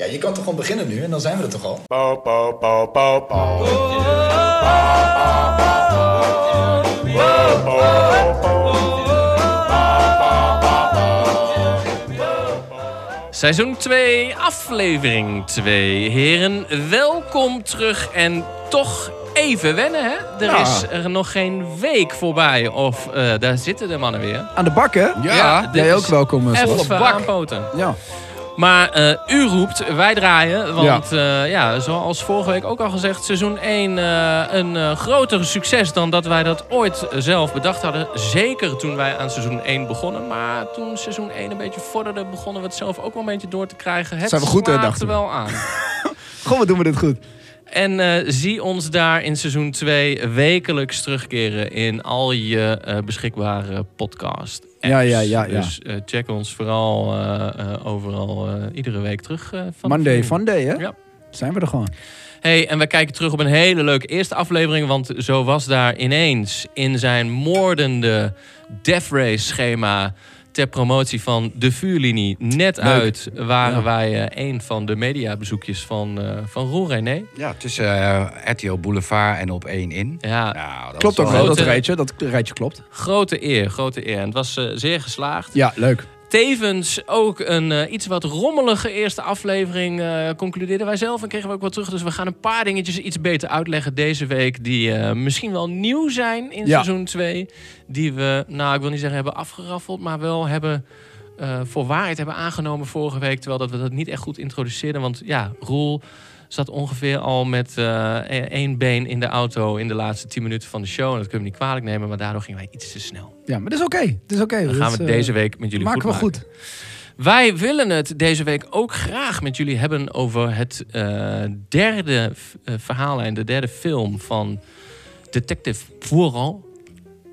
Ja, je kan toch gewoon beginnen nu en dan zijn we er toch al? Seizoen 2, aflevering 2. Heren, welkom terug en toch even wennen, hè? Er Ja. is er nog geen week voorbij of eh, daar zitten de mannen weer. Aan de bakken? Ja, dit Jij ook welkom, eh. Even aanpoten. Ja. Maar eh, u roept, wij draaien. Want ja. ja, zoals vorige week ook al gezegd, seizoen 1 eh, een eh, groter succes dan dat wij dat ooit zelf bedacht hadden. Zeker toen wij aan seizoen 1 begonnen. Maar toen seizoen 1 een beetje vorderde, begonnen we het zelf ook wel een beetje door te krijgen. Het Zijn we goed, dachten we. wel aan. Goh, wat doen we dit goed. En eh, zie ons daar in seizoen 2 wekelijks terugkeren in al je eh, beschikbare podcast. Ja, ja, ja, ja. Dus eh, check ons vooral eh, eh, overal iedere week terug. van Monday hè? Ja. Zijn we er gewoon. Hey, en we kijken terug op een hele leuke eerste aflevering. Want zo was daar ineens in zijn moordende Death Race schema... ter promotie van de vuurlinie net Leuk. uit... waren Ja. wij eh, een van de mediabezoekjes van, eh van Roel René. Ja, tussen eh, RTL Boulevard en op 1 in. Ja, Nou, dat Klopt was ook wel, dat grote- rijtje. Dat rijtje klopt. grote eer, grote eer. En het was eh, zeer geslaagd. Ja, leuk. Tevens ook een eh, iets wat rommelige eerste aflevering eh, concludeerden wij zelf en kregen we ook wat terug. Dus we gaan een paar dingetjes iets beter uitleggen deze week die eh, misschien wel nieuw zijn in Ja. seizoen 2. Die we, nou ik wil niet zeggen hebben afgeraffeld, maar wel hebben voor waarheid hebben aangenomen vorige week. Terwijl dat we dat niet echt goed introduceerden. Want ja, Roel zat ongeveer al met eh, één been in de auto in de laatste 10 minuten van de show. En dat kunnen we niet kwalijk nemen, maar daardoor gingen wij iets te snel. Ja, maar dat is oké. Het is oké. Dan Dat gaan we eh, deze week met jullie maken goed we maken. goed. Wij willen het deze week ook graag met jullie hebben over het eh, derde v- eh, verhaallijn, de derde film van Detective Poirot.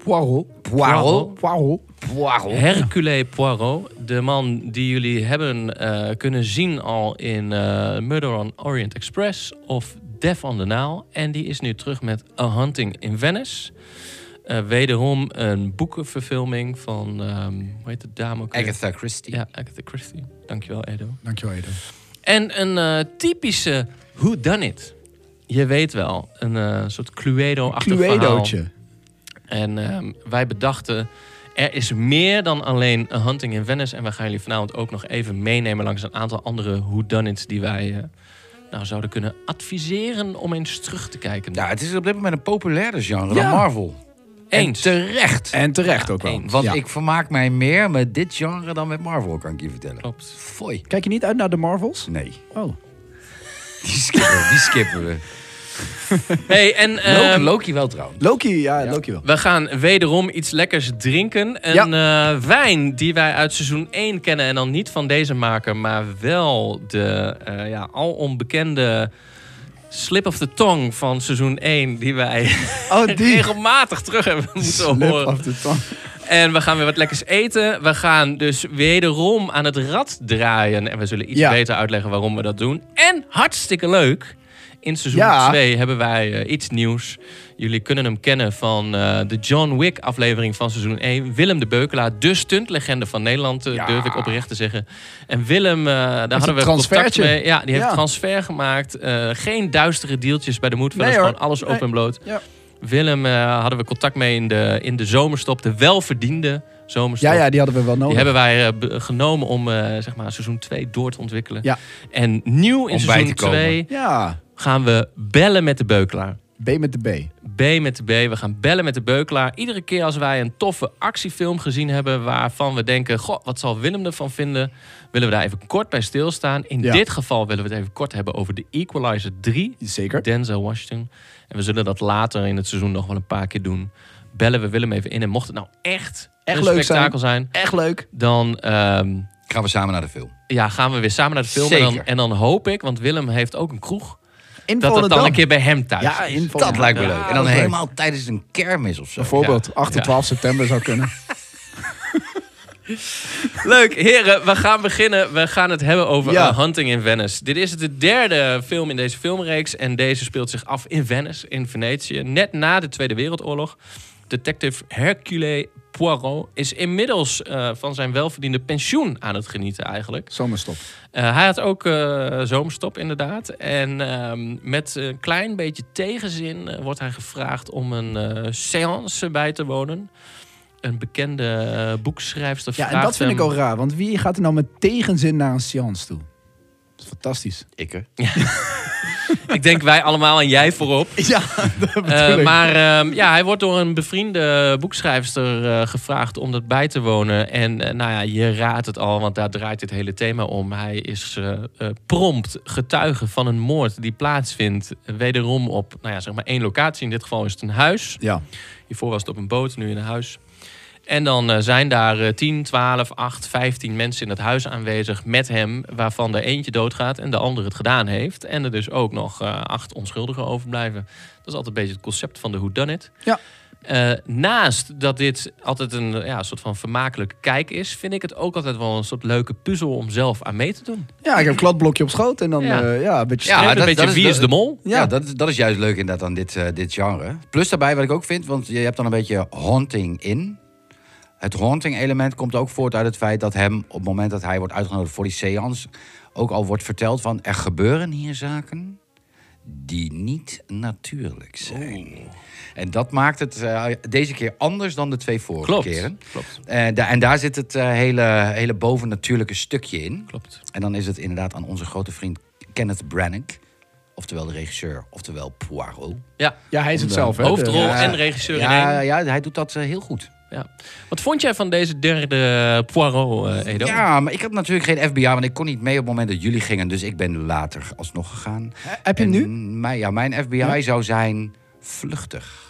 Poirot. Poirot. Poirot. Poirot. Hercule Poirot. De man die jullie hebben eh, kunnen zien al in eh, Murder on Orient Express of Death on the Nile. En die is nu terug met A Hunting in Venice. Eh, wederom een boekenverfilming van, ehm, hoe heet de dame ook? Agatha Christie. Ja, Agatha Christie. Dankjewel, Edo. Dankjewel, Edo. En een eh, typische Who Done It. Je weet wel, een eh, soort Cluedo-achtig verhaal. Cluedootje. En ehm, wij bedachten, er is meer dan alleen A Hunting in Venice. En we gaan jullie vanavond ook nog even meenemen langs een aantal andere Who Done It's die wij eh, nou, zouden kunnen adviseren om eens terug te kijken. Ja, het is op dit moment een populairder genre Ja. dan Marvel. eens. En terecht. En terecht Ja, ook wel. eens. Want Ja. ik vermaak mij meer met dit genre dan met Marvel, kan ik je vertellen. Klopt. Foei. Kijk je niet uit naar de Marvels? Nee, Oh. die skippen, die skippen we. Hey, en Loki, ehm, Loki wel trouwens. Loki, ja, Loki wel. We gaan wederom iets lekkers drinken. Een eh, wijn die wij uit seizoen 1 kennen. En dan niet van deze maker, maar wel de eh, ja, al onbekende slip of the tongue van seizoen 1. Die wij Oh, die. regelmatig terug hebben moeten Slip horen. of the tongue. En we gaan weer wat lekkers eten. We gaan dus wederom aan het rad draaien. En we zullen iets Ja. beter uitleggen waarom we dat doen. En hartstikke leuk. In seizoen Ja. 2 hebben wij eh, iets nieuws. Jullie kunnen hem kennen van eh, de John Wick aflevering van seizoen 1. Willem de Beukelaar, de stuntlegende van Nederland, eh, Ja. durf ik oprecht te zeggen. En Willem, daar hadden we contact mee. Ja, die heeft Ja. transfer gemaakt. Geen duistere deeltjes bij de moed. Nee, gewoon alles open en bloot. Ja. Willem hadden we contact mee in de, in de zomerstop. De welverdiende zomerstop. Ja, ja, die hadden we wel nodig. Die hebben wij eh, genomen om eh, zeg maar seizoen 2 door te ontwikkelen. Ja. En nieuw in Om seizoen te komen. 2 Ja, gaan we bellen met de beukelaar. B met de B. B met de B. We gaan bellen met de beukelaar. Iedere keer als wij een toffe actiefilm gezien hebben... waarvan we denken, goh, wat zal Willem ervan vinden... willen we daar even kort bij stilstaan. In Ja. dit geval willen we het even kort hebben over de Equalizer 3. Zeker. Denzel Washington. En we zullen dat later in het seizoen nog wel een paar keer doen. Bellen we Willem even in. En mocht het nou echt, Echt een leuk spektakel zijn... Echt leuk. dan ehm, Gaan we samen naar de film. ja, gaan we weer samen naar de film. En dan, en dan hoop ik, want Willem heeft ook een kroeg... In dat het dan een keer bij hem thuis Ja, is. in Dat lijkt me Ja, leuk. En dan leuk. helemaal tijdens een kermis of zo. Bijvoorbeeld, 8 en 12 september zou kunnen. Leuk, heren, we gaan beginnen. We gaan het hebben over Ja. Hunting in Venice. Dit is de derde film in deze filmreeks. En deze speelt zich af in Venice, in Venetië. Net na de Tweede Wereldoorlog. Detective Hercule Poirot is inmiddels eh, van zijn welverdiende pensioen aan het genieten eigenlijk. Zomerstop. Eh, hij had ook eh, zomerstop inderdaad. En ehm, met een klein beetje tegenzin wordt hij gevraagd om een eh séance bij te wonen. Een bekende boekschrijfster Ja, en dat vind ik ook raar. Want wie gaat er nou met tegenzin naar een seance toe? Dat is fantastisch. Ik hè? Ik denk wij allemaal en jij voorop. Ja, ik. maar ehm, ja, hij wordt door een bevriende boekschrijfster eh, gevraagd om dat bij te wonen. En eh, nou ja, je raadt het al, want daar draait dit hele thema om. Hij is prompt getuige van een moord die plaatsvindt. wederom op nou ja, zeg maar één locatie. In dit geval is het een huis. Ja. Hiervoor was het op een boot, nu in een huis. En dan eh, zijn daar eh, 10, 12, 8, 15 mensen in het huis aanwezig met hem, waarvan er eentje doodgaat en de ander het gedaan heeft. En er dus ook nog eh, acht onschuldigen overblijven. Dat is altijd een beetje het concept van de whodunit. Ja. Eh, naast dat dit altijd een ja, soort van vermakelijke kijk is, vind ik het ook altijd wel een soort leuke puzzel om zelf aan mee te doen. ja, ik heb een kladblokje op schoot en dan Ja. ja. ja, een beetje... Ja, een dat- beetje dat is- wie is de mol? Ja, Ja. dat, is- dat is juist leuk inderdaad aan dit, dit genre. Plus daarbij wat ik ook vind, want je hebt dan een beetje haunting in. Het haunting element komt ook voort uit het feit dat hem op het moment dat hij wordt uitgenodigd voor die seance ook al wordt verteld van er gebeuren hier zaken die niet natuurlijk zijn. En dat maakt het eh, deze keer anders dan de twee vorige Klopt. keren. Klopt. Eh, da- en daar zit het eh, hele, hele bovennatuurlijke stukje in. Klopt. En dan is het inderdaad aan onze grote vriend Kenneth Branagh. Oftewel de regisseur, oftewel Poirot. Ja, Ja, hij is het zelf, hè? hoofdrol Ja. en regisseur in Ja, één. ja, hij doet dat heel goed. Wat vond jij van deze derde Poirot, eh, Edo? Ja, maar ik had natuurlijk geen FBI, want ik kon niet mee op het moment dat jullie gingen. Dus ik ben later alsnog gegaan. Heb je hem En nu? Mijn, ja, mijn FBI Ja? zou zijn vluchtig.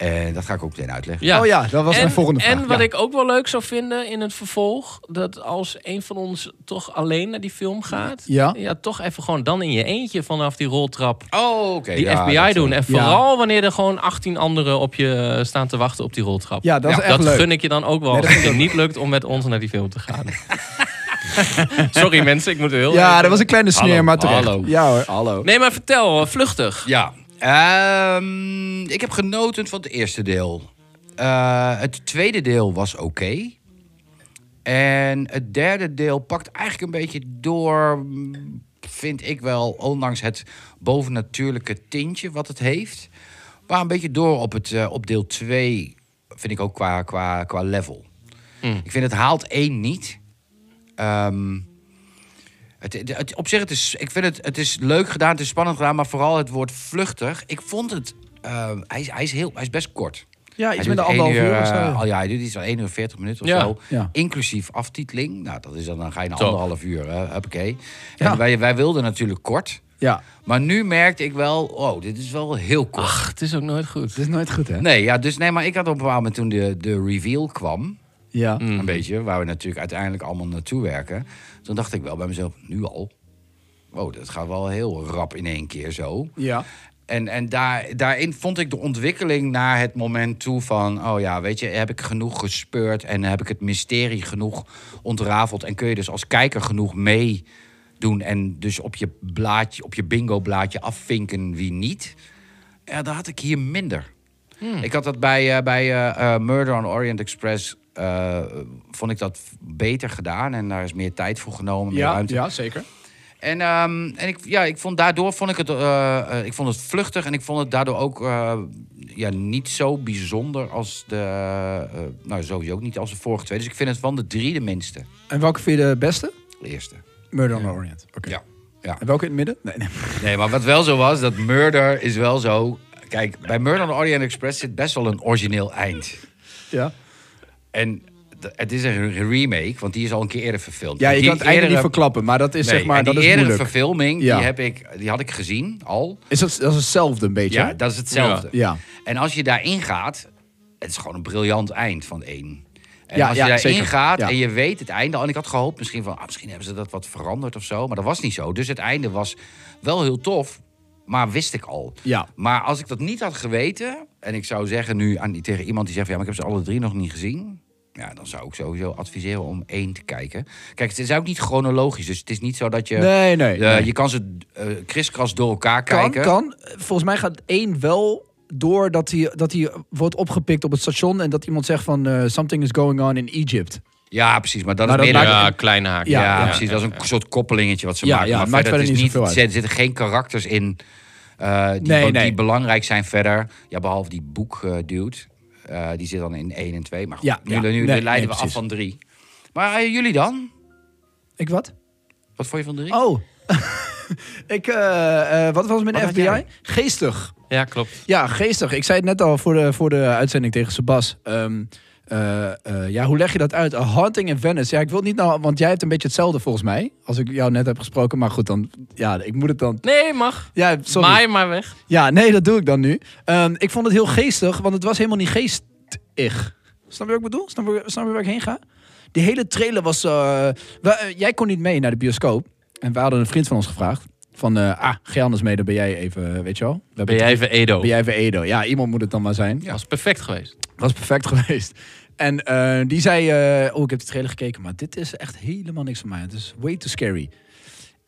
En dat ga ik ook meteen uitleggen. Ja. Oh ja, dat was mijn volgende vraag. En wat Ja. ik ook wel leuk zou vinden in het vervolg, dat als een van ons toch alleen naar die film gaat, Ja. ja toch even gewoon dan in je eentje vanaf die roltrap Oh, oké. die ja, FBI doen. eh, En vooral wanneer er gewoon 18 anderen op je eh, staan te wachten op die roltrap. Ja, dat is Ja, echt dat leuk. gun ik je dan ook wel Nee, als het je niet lukt om met ons naar die film te gaan. Sorry mensen, ik moet heel Ja, even- dat was een kleine sneer, Hallo, maar terecht. hallo. Ja hoor, hallo. Nee, maar vertel, eh, vluchtig. Ja. Ehm, ik heb genoten van het eerste deel. Eh, het tweede deel was oké. En het derde deel pakt eigenlijk een beetje door, vind ik wel, ondanks het bovennatuurlijke tintje wat het heeft. Maar een beetje door op, het, eh, op deel 2, vind ik ook qua, qua, qua level. Mm. Ik vind het haalt één niet. Ehm, het, het, het- op zich, het is, ik vind het, het is leuk gedaan, het is spannend gedaan, maar vooral het woord vluchtig. Ik vond het, ehm, hij, is, hij, is heel, hij is best kort. Ja, Hij iets met een één anderhalf uur of eh, zo. al- ja, hij doet iets van 1 uur 40 minuten of Ja. zo. Ja. Inclusief aftiteling. Nou, dat is dan, dan ga je een Top. anderhalf uur, hè, huppakee. Ja. En wij, wij wilden natuurlijk kort. Ja, Maar nu merkte ik wel, oh, dit is wel heel kort. Ach, het is ook nooit goed. dat is nooit goed, hè? Nee, ja, dus nee, maar ik had op een bepaald moment toen de, de reveal kwam, Ja. Mm. een beetje, waar we natuurlijk uiteindelijk allemaal naartoe werken. Toen dacht ik wel bij mezelf, nu al? Oh, dat gaat wel heel rap in één keer zo. Ja. En, en daar, daarin vond ik de ontwikkeling naar het moment toe van... oh ja, weet je, heb ik genoeg gespeurd... en heb ik het mysterie genoeg ontrafeld... en kun je dus als kijker genoeg meedoen... en dus op je, blaadje, op je bingo-blaadje afvinken wie niet... Ja, dat had ik hier minder. Ik had dat bij, eh, bij eh, eh, Murder on Orient Express... eh, vond ik dat beter gedaan en daar is meer tijd voor genomen, meer Ja, ruimte. ja, zeker. En, ehm, en ik, ja, ik vond daardoor vond ik het, eh, eh, ik vond het vluchtig en ik vond het daardoor ook ja, niet zo bijzonder als de, nou sowieso ook niet als de vorige twee. Dus ik vind het van de drie de minste. En welke vind je de beste? De eerste. Murder on the Orient. Oké. Ja. ja. En welke in het midden? Nee, nee. Nee, maar wat wel zo was, dat Murder is wel zo. Kijk, bij Murder on the Orient Express zit best wel een origineel eind. Ja. En het is een remake, want die is al een keer eerder verfilmd. Ja, je Die kan het einde niet verklappen, maar dat is Nee, zeg maar, dat die is eerdere moeilijk. verfilming, Ja. die, heb ik, die had ik gezien al. Is dat, dat is hetzelfde een beetje? Ja, hè? dat is hetzelfde. Ja. En als je daarin gaat, het is gewoon een briljant eind van één. En Ja, als je daarin zeker. gaat en je weet het einde al, en ik had gehoopt misschien van, ah, misschien hebben ze dat wat veranderd of zo, maar dat was niet zo. Dus het einde was wel heel tof, maar wist ik al. Ja. Maar als ik dat niet had geweten, en ik zou zeggen nu aan tegen iemand die zegt, van, ja, maar ik heb ze alle drie nog niet gezien. Ja, dan zou ik sowieso adviseren om één te kijken. Kijk, het is ook niet chronologisch, dus het is niet zo dat je... Nee, nee. eh, nee. Je kan ze eh kriskras door elkaar kan, kijken. kan. Volgens mij gaat één wel door dat hij, dat hij wordt opgepikt op het station en dat iemand zegt van eh, something is going on in Egypt. Ja, precies. Maar dat Maar is dat meer... maakt- de- Ja, kleine haak. Ja, Ja, ja, precies. dat is een soort koppelingetje wat ze Ja, maken. ja, maar maakt verder, verder het is niet niet, zoveel uit. er zitten geen karakters in eh, die, Nee, die belangrijk zijn verder. Ja, behalve die boek eh, dude. Eh, die zit dan in 1 en 2. Maar goed, Ja, nu, ja. nu Nee, leiden nee, we af van 3. Maar jullie dan? Ik wat? Wat vond je van 3? Oh. ik, eh, eh, wat was Wat had FBI? Geestig. Ja, klopt. Ja, geestig. Ik zei het net al voor de, voor de uitzending tegen Sebas. Ehm, eh, eh, ja, hoe leg je dat uit? A Haunting in Venice. Ja, ik wil het niet nou, want jij hebt een beetje hetzelfde volgens mij. Als ik jou net heb gesproken. Maar goed, dan, ja, ik moet het dan. Nee, mag. Ja, sorry. Maai maar weg. Ja, nee, dat doe ik dan nu. Ehm, ik vond het heel geestig, want het was helemaal niet geestig. Snap je wat ik bedoel? Snap je, snap je waar ik heen ga? Die hele trailer was... eh, we- jij kon niet mee naar de bioscoop. En we hadden een vriend van ons gevraagd. Van, eh, ah, ga anders mee, dan ben jij even, weet je wel. We Ben jij even Edo? ben jij even Edo. Ja, iemand moet het dan maar zijn. was perfect geweest. Was perfect geweest. En eh, die zei, eh, oh, ik heb de trailer gekeken, maar dit is echt helemaal niks voor mij. Het is way too scary.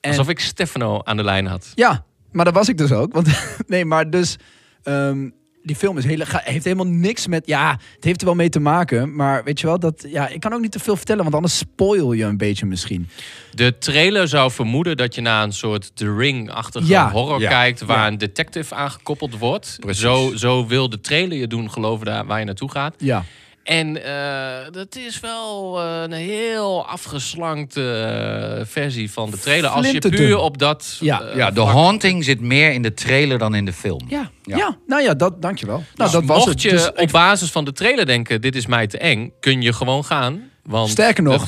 En, Alsof ik Stefano aan de lijn had. Ja, maar dat was ik dus ook. Want nee, maar dus ehm, die film is hele, heeft helemaal niks met. Ja, het heeft er wel mee te maken, maar weet je wel dat. Ja, ik kan ook niet te veel vertellen, want anders spoil je een beetje misschien. De trailer zou vermoeden dat je naar een soort The Ring-achtige Ja. horror Ja. kijkt... waar Ja. een detective aangekoppeld wordt. Precies. Zo, zo wil de trailer je doen geloven daar waar je naartoe gaat. Ja, En eh, dat is wel eh, een heel afgeslankte eh, versie van de trailer. Als je puur op dat... Ja. Ja, de haunting zit meer in de trailer dan in de film. ja, ja. Ja. nou ja, dat, dankjewel. Nou, Dus dat was mocht het. je Dus op basis van de trailer denken... dit is mij te eng, kun je gewoon gaan. Want Sterker nog,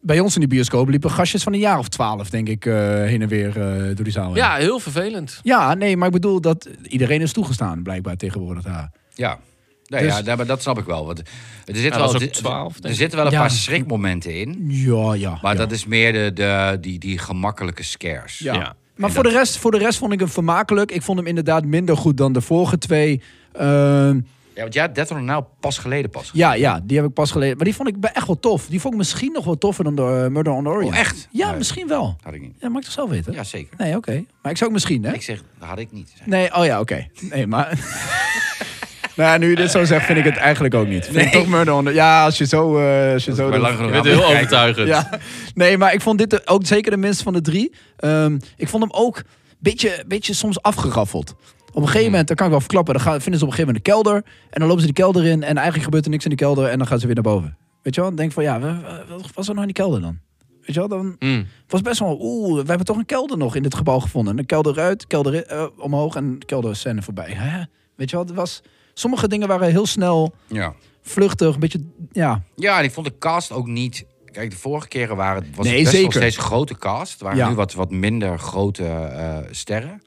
bij ons in die bioscoop liepen gastjes van een jaar of twaalf, denk ik, eh, heen en weer door die zaal. ja, heel vervelend. ja, nee, maar ik bedoel dat iedereen is toegestaan, blijkbaar tegenwoordig daar. Ja. Nee, Dus- ja, maar dat snap ik wel. Want er, zit dat wel, was ook er- 12, denk er zitten wel een Ja. paar schrikmomenten in. Ja, ja. Maar ja. dat is meer de, de, die, die gemakkelijke scares. Ja. Ja. Maar En voor, dat- de rest, voor de rest vond ik hem vermakelijk. Ik vond hem inderdaad minder goed dan de vorige twee. Ehm, Ja, want jij hebt Death on nou pas geleden pas. ja, ja, die heb ik pas geleden. Maar die vond ik echt wel tof. Die vond ik misschien nog wel toffer dan de eh, Murder on the Orient. Oh, echt? Ja, Nee. misschien wel. Had ik niet. Ja, mag ik toch zelf weten? Ja, zeker. Nee, oké. Maar ik zou ook misschien, hè? Ik zeg, dat had ik niet. Nee, oh ja, oké. Nee, maar... nou, nu je dit zo zegt, vind ik het eigenlijk ook niet. Vind ik Nee. toch Murder on the... Ja, als je zo... eh, als je zo maar lang genoeg heel overtuigend. Ja, nee, maar ik vond dit de- ook zeker de minst van de drie. Ehm, ik vond hem ook een beetje, beetje soms afgeraffeld. Op een gegeven moment, dan kan ik wel verklappen, dan gaan, vinden ze op een gegeven moment de kelder. En dan lopen ze die kelder in en eigenlijk gebeurt er niks in die kelder en dan gaan ze weer naar boven. Weet je wel? Dan denk van, ja, wa- wa- wat was er nou in die kelder dan? Weet je wel? Dan Mm. was best wel, oeh, we hebben toch een kelder nog in dit gebouw gevonden. En de kelder uit, kelder in- eh, omhoog en de kelder scène voorbij. Hè? Weet je wel? Het was, sommige dingen waren heel snel, Ja. vluchtig, een beetje, ja. ja, en ik vond de cast ook niet... Kijk, de vorige keren waren, het- was Nee, het best wel steeds een grote cast. Waren Ja. nu wat, wat minder grote eh, sterren.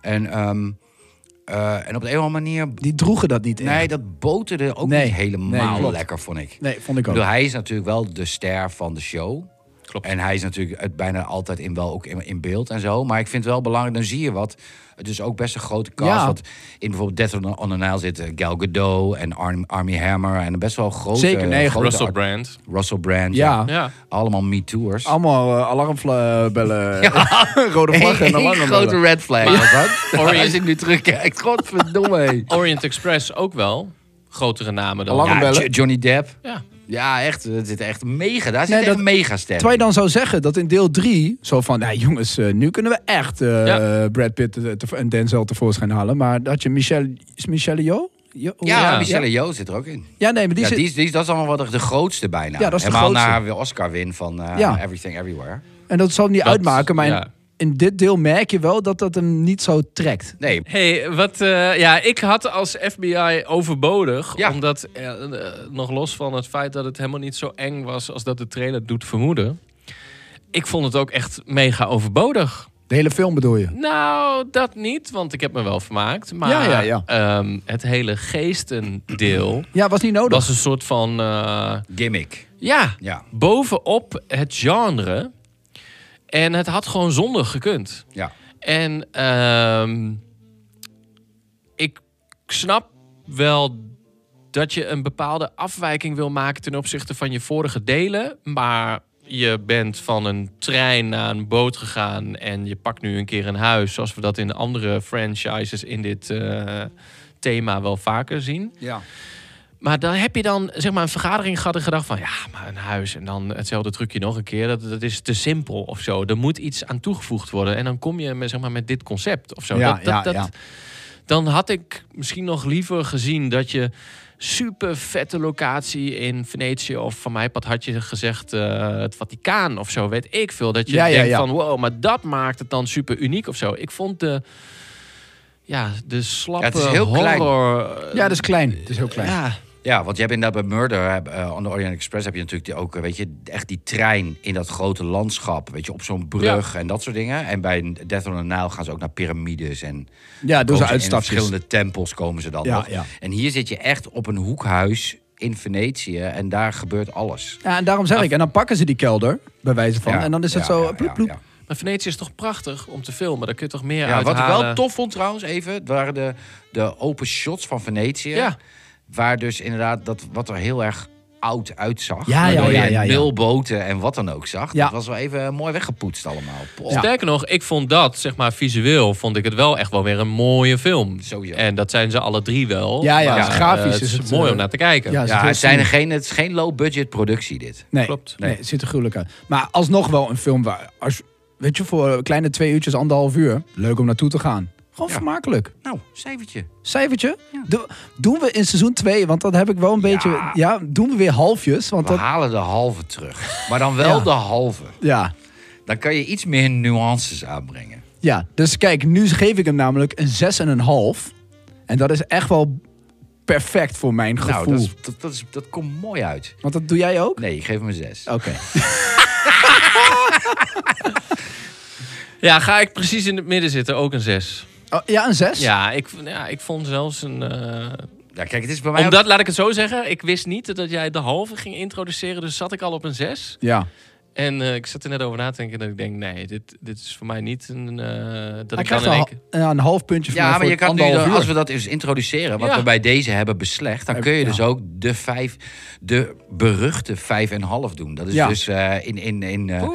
En, ehm, eh, en op de een of andere manier... Die droegen dat niet in. Nee, dat boterde ook Nee. niet helemaal Nee, lekker, vond ik. nee, vond ik Ik ook. bedoel, hij is natuurlijk wel de ster van de show. Klopt. En hij is natuurlijk het bijna altijd in, wel ook in, in beeld en zo. Maar ik vind het wel belangrijk, dan zie je wat. Het is ook best een grote cast. Ja. Want in bijvoorbeeld Death on the, Nile zitten Gal Gadot en Arm, Army Hammer. En best wel grote... Zeker, nee, grote Russell art- Brand. Russell Brand. Ja. Ja. Allemaal Me-Toers. Allemaal uh, alarmbellen, rode vlaggen en alarmbellen. grote red flag Maar-. Orient- Als ik nu terugkijk, godverdomme. Orient Express ook wel. Grotere namen dan. Johnny Depp. Ja. Ja, echt. Het zit echt mega. Daar Nee, zit echt dat- mega ster. Terwijl je dan zou zeggen dat in deel 3, zo van, nou jongens, eh, nu kunnen we echt eh, Ja. Brad Pitt te- en Denzel tevoorschijn halen. Maar dat je Michelle, is Michelle Yeoh? Jo- Ja, Ja. Michelle Yeoh zit er ook in. Ja, nee, maar die ja, zit... die is, die is, dat is allemaal wel de, de grootste bijna. Ja, dat is de Helemaal grootste. na weer Oscar win van eh, Ja. Everything Everywhere. En dat zal hem niet Dat- uitmaken, maar in, dit deel merk je wel dat dat hem niet zo trekt. Nee, Hey, wat, eh, ja, ik had als FBI overbodig, Ja. omdat eh, eh, nog los van het feit dat het helemaal niet zo eng was als dat de trailer doet vermoeden. Ik vond het ook echt mega overbodig. De hele film bedoel je? Nou, dat niet, want ik heb me wel vermaakt. Maar Ja, ja, ja. ehm, het hele geestendeel Ja, was niet nodig. was een soort van, eh, gimmick. ja, Ja, bovenop het genre. En het had gewoon zonder gekund. ja. En ehm, ik snap wel dat je een bepaalde afwijking wil maken ten opzichte van je vorige delen. Maar je bent van een trein naar een boot gegaan en je pakt nu een keer een huis. Zoals we dat in andere franchises in dit eh, thema wel vaker zien. Ja. Maar dan heb je dan zeg maar een vergadering gehad en gedacht van ja, maar een huis en dan hetzelfde trucje nog een keer. Dat, dat is te simpel of zo. Er moet iets aan toegevoegd worden. En dan kom je met, zeg maar, met dit concept of zo. Ja, dat, dat, ja, dat- ja. Dan had ik misschien nog liever gezien dat je super vette locatie in Venetië of van mij pad had je gezegd eh, het Vaticaan of zo, weet ik veel. Dat je denkt ja. van wow, maar dat maakt het dan super uniek of zo. Ik vond de ja, de slappe Ja, het is heel klein. horror. ja, dat is klein. Het is heel klein. Ja, Ja, want je hebt inderdaad bij Murder eh, on the Orient Express heb je natuurlijk die ook, eh, weet je, echt die trein in dat grote landschap, weet je, op zo'n brug en dat soort dingen. En bij Death on the Nile gaan ze ook naar piramides en Ja, doen ze uitstapjes. verschillende tempels komen ze dan Ja, nog. ja. En hier zit je echt op een hoekhuis in Venetië en daar gebeurt alles. Ja, en daarom zeg ik. En dan pakken ze die kelder, bij wijze van. Ja, en dan is het zo ja, ploep, ploep. ja. maar Venetië is toch prachtig om te filmen. Daar kun je toch meer Ja, wat ik wel tof vond trouwens, even, waren de, de open shots van Venetië. Ja. Waar dus inderdaad dat wat er heel erg oud uitzag. Ja, ja, ja, en wat dan ook zag. Ja. Dat was wel even mooi weggepoetst allemaal. Sterker nog, ik vond dat, zeg maar, visueel vond ik het wel echt wel weer een mooie film. Sowieso. En dat zijn ze alle drie wel. Ja, ja, Maar, dus grafisch eh, het is is het, mooi eh, om naar te kijken. ja, het, zijn geen, het is geen low-budget productie dit. Nee, Klopt. Nee, het ziet er gruwelijk uit. Maar alsnog wel een film waar, als, weet je, voor kleine twee uurtjes, anderhalf uur, leuk om naartoe te gaan. Gewoon Ja. vermakelijk. Nou, cijfertje. Cijfertje? Do- doen we in seizoen 2, want dan heb ik wel een beetje, ja, doen we weer halfjes. Want We dat, halen de halve terug. Maar dan wel Ja. de halve. ja, Dan kan je iets meer nuances aanbrengen. ja, dus kijk, nu geef ik hem namelijk een 6,5. En dat is echt wel perfect voor mijn gevoel. Nou, dat, is, dat, dat, is, dat komt mooi uit. Want dat doe jij ook? Nee, ik geef hem een zes. Oké. Ja, ga ik precies in het midden zitten, ook een 6. Oh, ja, een 6? Ja, ik, ja, ik vond zelfs een... eh, Ja, kijk, het is bij mij... omdat, laat ik het zo zeggen, ik wist niet dat jij de halve ging introduceren. Dus zat ik al op een 6. Ja. En eh, ik zat er net over na te denken dat ik denk, nee, dit, dit is voor mij niet een... eh, dat Hij ik dan krijgt in een, één ja, een half puntje van Ja, maar je kan nu, anderhalf dan- uur. als we dat eens introduceren, wat Ja. we bij deze hebben beslecht, dan kun je ja. dus ook de vijf, de beruchte vijf en half doen. Dat is Ja. dus eh, in, in, in eh,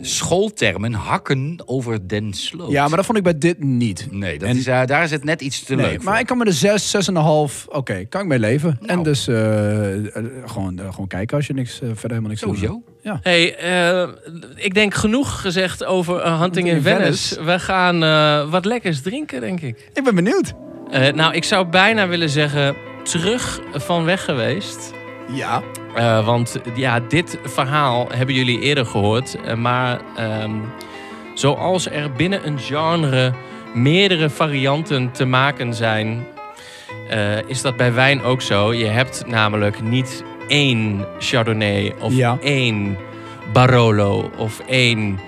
schooltermen hakken over den sloot. Ja, maar dat vond ik bij dit niet. Nee, dat En- is, eh, daar is het net iets te Nee, leuk maar voor. ik kan met een 6, 6,5, oké, kan ik mee leven. Nou. En dus eh, eh, gewoon, gewoon kijken als je niks, verder helemaal niks Sowieso. hebt. Hey, eh, ik denk genoeg gezegd over Hunting in in Venice. Venice. We gaan eh, wat lekkers drinken, denk ik. Ik ben benieuwd. Eh, nou, ik zou bijna willen zeggen, terug van weg geweest. Ja. Eh, want ja, dit verhaal hebben jullie eerder gehoord. eh, maar ehm, zoals er binnen een genre meerdere varianten te maken zijn, eh, is dat bij wijn ook zo. Je hebt namelijk niet één Chardonnay of Ja. één Barolo of één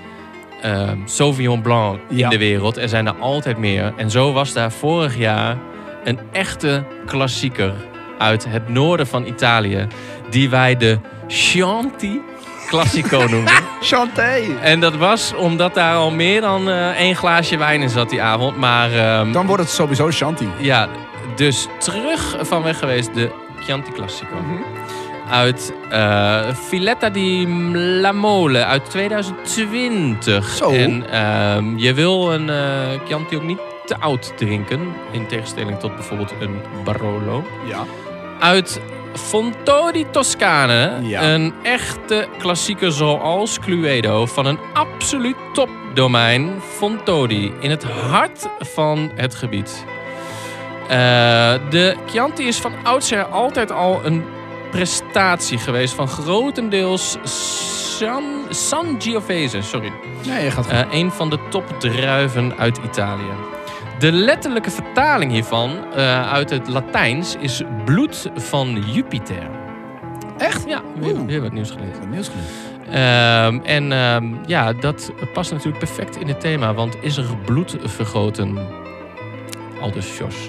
ehm, Sauvignon Blanc Ja. in de wereld. Er zijn er altijd meer. En zo was daar vorig jaar een echte klassieker uit het noorden van Italië, die wij de Chianti Classico noemden. Chanté. En dat was omdat daar al meer dan eh, één glaasje wijn in zat die avond. Maar ehm, Dan wordt het sowieso Shanti. ja, dus terug van weg geweest de Chianti Classico. Uit eh Filetta di La Mole uit 2020. Zo. En ehm, je wil een eh, Chianti ook niet te oud drinken. In tegenstelling tot bijvoorbeeld een Barolo. Ja. Uit Fonto di Toscane. Ja. Een echte klassieker zoals Cluedo. Van een absoluut topdomein. Fontodi. In het hart van het gebied. Eh, de Chianti is van oudsher altijd al een prestatie geweest. Van grotendeels San, Sangiovese. Sorry. Nee, je gaat. Eh, een van de topdruiven uit Italië. De letterlijke vertaling hiervan eh, uit het Latijns is bloed van Jupiter. Echt? Ja, weer, wat nieuws. Wat nieuws genoeg. Ehm, en ehm, ja, dat past natuurlijk perfect in het thema, want is er bloed vergoten? Aldus Jos.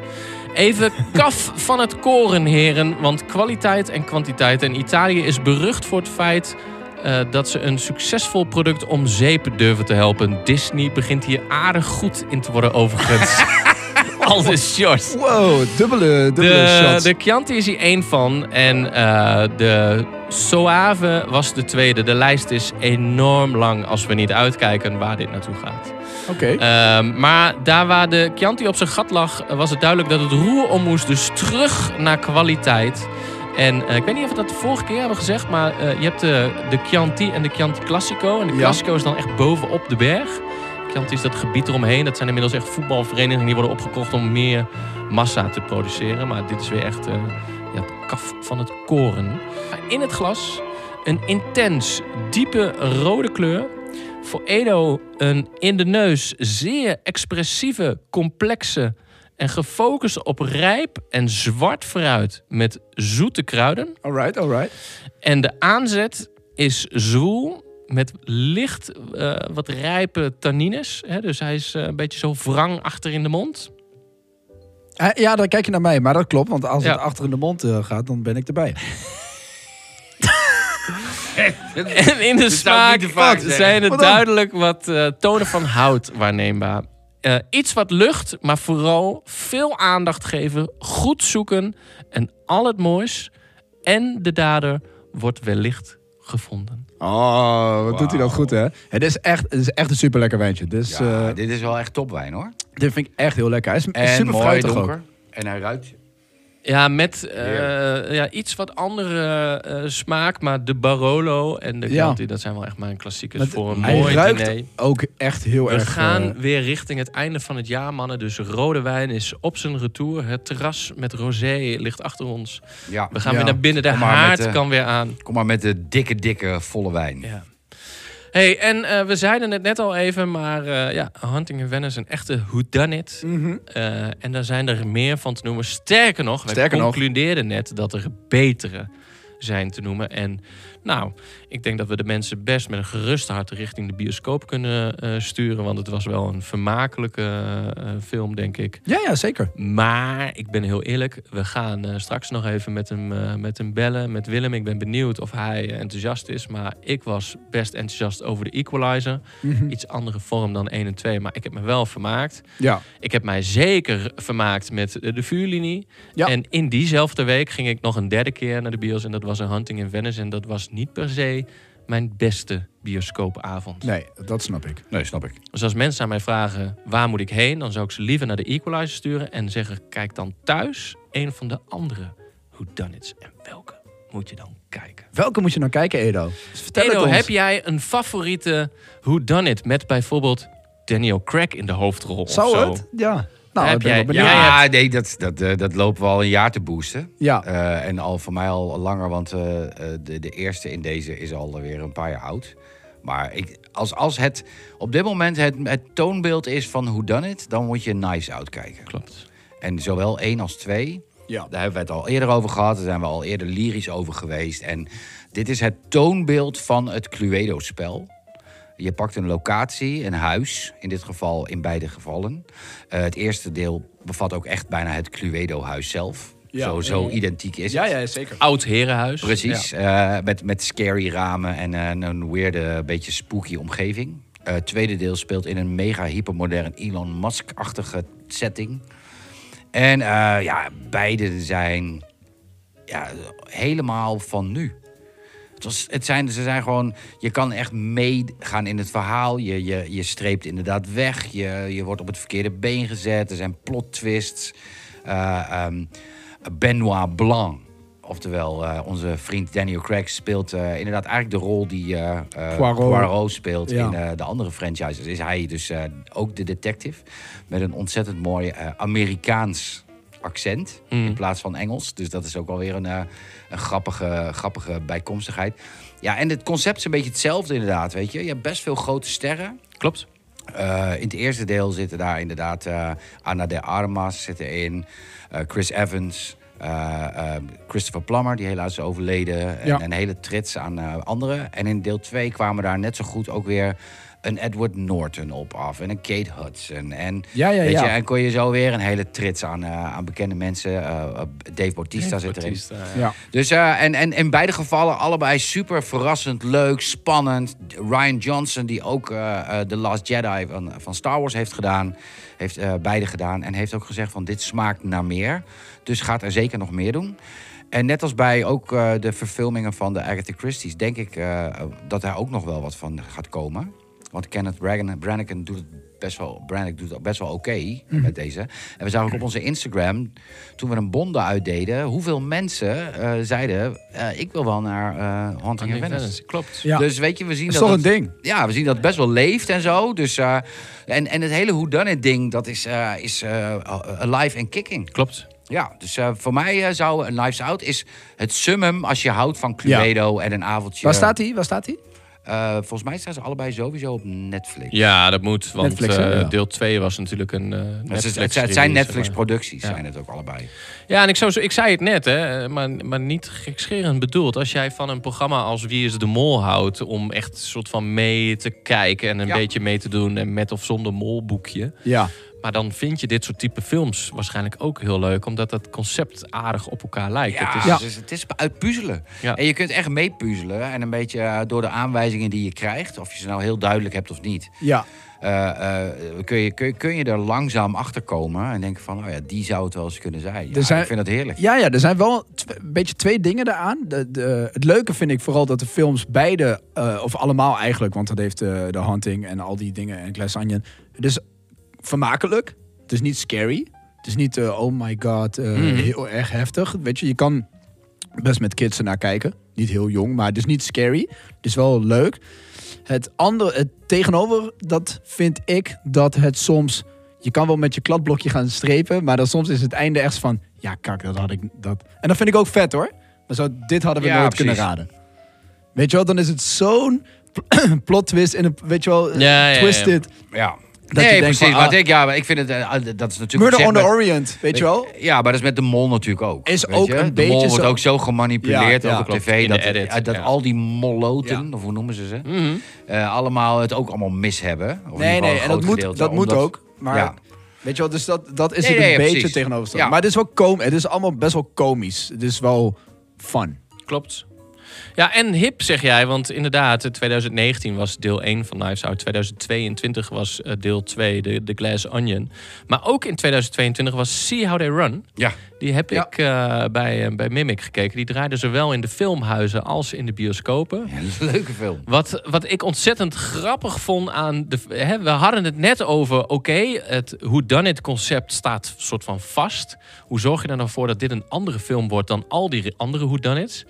Even kaf van het koren, heren, want kwaliteit en kwantiteit. En Italië is berucht voor het feit eh, dat ze een succesvol product om zeep durven te helpen. Disney begint hier aardig goed in te worden overigens. al de shorts. Wow, dubbele, dubbele De, shots. de Chianti is hier één van. En eh, de Soave was de tweede. De lijst is enorm lang als we niet uitkijken waar dit naartoe gaat. Oké. Ehm, maar daar waar de Chianti op zijn gat lag, was het duidelijk dat het roer om moest. Dus terug naar kwaliteit. En eh, ik weet niet of we dat de vorige keer hebben gezegd, maar eh, je hebt de, de Chianti en de Chianti Classico. En de Ja. Classico is dan echt bovenop de berg. Chianti is dat gebied eromheen. Dat zijn inmiddels echt voetbalverenigingen die worden opgekocht om meer massa te produceren. Maar dit is weer echt eh, ja, het kaf van het koren. In het glas een intens diepe rode kleur. Voor Edo een in de neus zeer expressieve, complexe en gefocust op rijp en zwart fruit met zoete kruiden. Alright, alright. En de aanzet is zwoel met licht eh, wat rijpe tannines. Hè? Dus hij is eh, een beetje zo wrang achter in de mond. Eh, Ja, dan kijk je naar mij, maar dat klopt. Want als Ja. het achter in de mond eh, gaat, dan ben ik erbij. En in de smaak zijn er duidelijk wat eh, tonen van hout waarneembaar. Eh, iets wat lucht, maar vooral veel aandacht geven, goed zoeken en al het moois. En de dader wordt wellicht gevonden. Oh, wat doet hij dat goed, hè? Het is echt, het is echt een super lekker wijntje. Dus Ja, eh, dit is wel echt topwijn hoor. dit vind ik echt heel lekker. Hij is, En super mooi fruitig donker. ook. En hij ruikt. Ja, met eh, ja, iets wat andere eh, smaak, maar de Barolo en de Ja. Dat zijn wel echt mijn klassiekers Met- voor een mooi ruikt diner. ook echt heel We erg... gaan eh, weer richting het einde van het jaar, mannen. Dus rode wijn is op zijn retour. Het terras met rosé ligt achter ons. Ja. We gaan Ja. weer naar binnen. De Kom haard met kan weer aan. Kom maar met de dikke, dikke, volle wijn. Ja. Hey, en eh, we zeiden het net al even, maar eh, ja, Hunting in Venice, een echte whodunit. mhm. Eh en daar zijn er meer van te noemen. Sterker nog, wij Sterker nog. concludeerden net dat er betere zijn te noemen. En nou, ik denk dat we de mensen best met een gerust hart richting de bioscoop kunnen eh, sturen. Want het was wel een vermakelijke eh, film, denk ik. Ja, ja, zeker. Maar ik ben heel eerlijk, we gaan eh, straks nog even met hem, met hem bellen, met Willem. Ik ben benieuwd of hij enthousiast is. Maar ik was best enthousiast over de Equalizer. Mhm. Iets andere vorm dan 1 en 2, maar ik heb me wel vermaakt. Ja. Ik heb mij zeker vermaakt met de, de vuurlinie. Ja. En in diezelfde week ging ik nog een derde keer naar de bios. En dat was een Hunting in Venice. En dat was niet per se mijn beste bioscoopavond. Nee, dat snap ik. Nee, snap ik. Dus als mensen aan mij vragen waar moet ik heen, dan zou ik ze liever naar de Equalizer sturen en zeggen: kijk dan thuis een van de andere whodunits. En welke moet je dan kijken? Welke moet je nou kijken, Edo? Dus vertel Edo, het ons. heb jij een favoriete whodunit met bijvoorbeeld Daniel Craig in de hoofdrol? of Zou zo? het? Ja. Nou, Heb jij- Ja, nee, dat, dat, eh, dat lopen we al een jaar te boosten. Ja. Eh, en al voor mij al langer, want eh, de, de eerste in deze is alweer een paar jaar oud. Maar ik, als, als het op dit moment het, het toonbeeld is van Who Done It, dan moet je Nice Out kijken. Klopt. En zowel één als twee, Ja. daar hebben we het al eerder over gehad. Daar zijn we al eerder lyrisch over geweest. En dit is het toonbeeld van het Cluedo-spel. Je pakt een locatie, een huis, in dit geval in beide gevallen. Eh, het eerste deel bevat ook echt bijna het Cluedo-huis zelf. Ja. Zo, zo identiek is Ja, het. ja, zeker. Oud herenhuis. Precies, eh, met, met scary ramen en eh, een weirde, beetje spooky omgeving. Eh, het tweede deel speelt in een mega hypermodern Elon Musk-achtige setting. En eh, ja, beide zijn ja, helemaal van nu. Het, was, het zijn, ze zijn gewoon, je kan echt meegaan in het verhaal. Je, je, je streept inderdaad weg. Je, je wordt op het verkeerde been gezet. Er zijn plot twists. Eh, ehm, Benoit Blanc, oftewel eh, onze vriend Daniel Craig, speelt eh, inderdaad eigenlijk de rol die Poirot. Poirot speelt Ja. in de andere franchises. Is hij dus ook de detective met een ontzettend mooi Amerikaans accent Mm. in plaats van Engels. Dus dat is ook alweer een, eh, een grappige, grappige bijkomstigheid. Ja, en het concept is een beetje hetzelfde inderdaad, weet je. Je hebt best veel grote sterren. Klopt. Eh, in het eerste deel zitten daar inderdaad eh Ana de Armas zit erin, eh, Chris Evans, Christopher Plummer, die helaas is overleden, en een hele trits aan anderen. En in deel 2 kwamen daar net zo goed ook weer een Edward Norton op af en een Kate Hudson. En, Ja, ja, weet ja. Je, en kon je zo weer een hele trits aan, eh, aan bekende mensen. eh, eh, Dave Bautista zit erin. Bautista, ja. Ja. Dus eh, en, en in beide gevallen allebei super verrassend, leuk, spannend. Ryan Johnson, die ook eh, eh, The Last Jedi van, van Star Wars heeft gedaan, heeft eh, beide gedaan. En heeft ook gezegd van dit smaakt naar meer. Dus gaat er zeker nog meer doen. En net als bij ook eh, de verfilmingen van de Agatha Christie's, denk ik eh, dat daar ook nog wel wat van gaat komen. Want Kenneth Branagh, doet het best wel, Branagh doet het best wel oké met deze. En we zagen ook op onze Instagram, toen we een bonden uitdeden, hoeveel mensen eh, zeiden: eh, Ik wil wel naar eh Haunting in Venice. Klopt. Ja. Dus weet je, we zien is dat toch het- een ding? ja, we zien dat het best wel leeft en zo. Dus, eh, en, en het hele whodunit ding, dat is, eh, is eh, alive en kicking. Klopt. Ja, dus eh, voor mij eh, zou een Lives Out is het summum als je houdt van Cluedo en een avondje. Waar staat hij? Waar staat hij? Eh, volgens mij staan ze allebei sowieso op Netflix. Ja, dat moet. Want Netflix, eh, Ja. deel 2 was natuurlijk een eh Netflix. het, zijn- het zijn zeg maar. Netflix-producties, Ja. zijn het ook allebei. Ja, en ik, zou, zo- ik zei het net, hè, maar, maar niet gekscherend bedoeld. Als jij van een programma als Wie is de Mol houdt... om echt een soort van mee te kijken en een Ja. beetje mee te doen... en met of zonder molboekje. Ja. Maar dan vind je dit soort type films waarschijnlijk ook heel leuk... omdat het concept aardig op elkaar lijkt. Ja, Het is, Ja. Het, is, het is uitpuzzelen. Ja. En je kunt echt meepuzzelen. En een beetje eh, door de aanwijzingen die je krijgt... of je ze nou heel duidelijk hebt of niet... Ja. eh, eh, kun, je, kun, je- kun je er langzaam achter komen en denken van, oh ja, die zou het wel eens kunnen zijn. Ja, zijn- Ik vind dat heerlijk. Ja, ja, er zijn wel een beetje twee dingen daaraan. De, de, het leuke vind ik vooral dat de films beide, eh, of allemaal eigenlijk, want dat heeft de Hunting en al die dingen en Glass Onion. Het is vermakelijk. Het is niet scary. Het is niet, eh, oh my god, eh, Mhm. heel erg heftig. Weet je, je kan best met kids ernaar kijken. Niet heel jong, maar het is niet scary. Het is wel leuk. Het andere, het tegenover, dat vind ik dat het soms... Je kan wel met je kladblokje gaan strepen, maar dan soms is het einde echt van... Ja, kak, dat had ik... Dat. En dat vind ik ook vet hoor. Maar zo, dit hadden we Ja, nooit precies. kunnen raden. Weet je wel, dan is het zo'n plot twist en een, weet je wel, Ja, ja, ja. twisted. Ja. Dat je nee, denkt precies. van, maar ah. ik, ja, maar ik vind het, eh, dat is natuurlijk... Murder on the Orient, weet je wel? Ja, maar dat is met de mol natuurlijk ook. Is weet ook je? een de beetje mol wordt zo. ook zo gemanipuleerd Ja, op tv. Dat, edit, het- dat al die molloten, of hoe noemen ze ze, eh, allemaal het ook allemaal mis hebben. Of Nee, nee, en dat moet, dat moet ook. Maar weet je wel, dus dat, dat is Nee, het een beetje tegenovergesteld. Maar het is wel kom, het is allemaal best wel komisch. Het is wel fun. Klopt. Ja, en hip zeg jij, want inderdaad, eh, 2019 was deel 1 van Knives Out. 2022 was eh, deel 2, de, de Glass Onion. Maar ook in 2022 was See How They Run. Ja. Die heb Ja. ik eh, bij, eh, bij Mimic gekeken. Die draaide zowel in de filmhuizen als in de bioscopen. Ja, dat is een leuke film. Wat, wat ik ontzettend grappig vond aan de. Hè, we hadden het net over. Oké, het hoe dan het concept staat soort van vast. Hoe zorg je er nou voor dat dit een andere film wordt dan al die andere Done It's?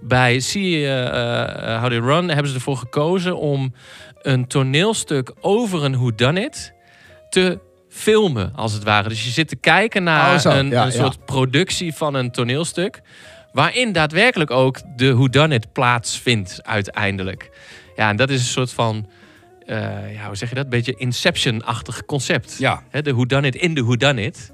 Bij See uh, uh, How They Run hebben ze ervoor gekozen om een toneelstuk over een Who Done It te filmen, als het ware. Dus je zit te kijken naar Oh, zo. een, Ja, een ja. soort productie van een toneelstuk. Waarin daadwerkelijk ook de whodunit plaatsvindt uiteindelijk. Ja, en dat is een soort van... eh, ja, hoe zeg je dat? Een beetje Inception-achtig concept. Ja. Hè, de whodunit in de whodunit.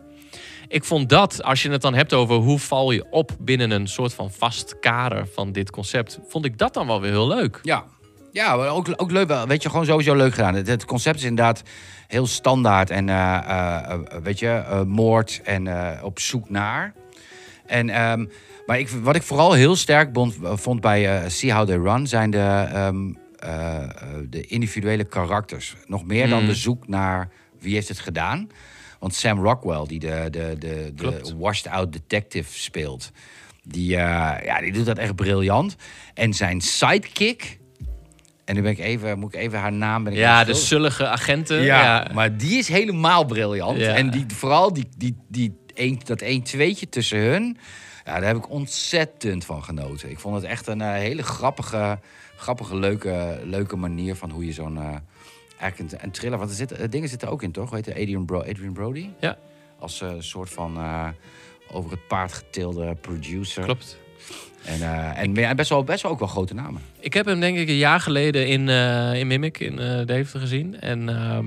Ik vond dat, als je het dan hebt over hoe val je op binnen een soort van vast kader van dit concept, vond ik dat dan wel weer heel leuk. Ja, ja ook, ook leuk. wel. Weet je, gewoon sowieso leuk gedaan. Het, het concept is inderdaad heel standaard. En eh, eh, eh, weet je, moord en op zoek naar. En, ehm, maar ik, wat ik vooral heel sterk bond, vond bij See How They Run... zijn de, ehm, eh, eh, de individuele karakters. Nog meer dan Mm. de zoek naar wie heeft het gedaan. Want Sam Rockwell, die de, de, de, de washed-out detective speelt... Die, eh, ja, die doet dat echt briljant. En zijn sidekick... En nu ben ik even, moet ik even haar naam... Ben ik Ja, de zullige agenten. Ja, Ja, maar die is helemaal briljant. Ja. En die, vooral die, die, die een, dat 1-2'tje tussen hun... Ja, daar heb ik ontzettend van genoten. Ik vond het echt een eh, hele grappige, grappige leuke, leuke manier van hoe je zo'n... eh, eigenlijk een, een thriller... Want er zitten, eh, dingen zitten er ook in, toch? Weet je, Adrian, Bro, Adrian Brody? Ja. Als eh, soort van eh, over het paard getilde producer. klopt. En, eh, en best, wel, best wel ook wel grote namen. Ik heb hem denk ik een jaar geleden in, in Mimic in eh Deventer gezien. En ehm,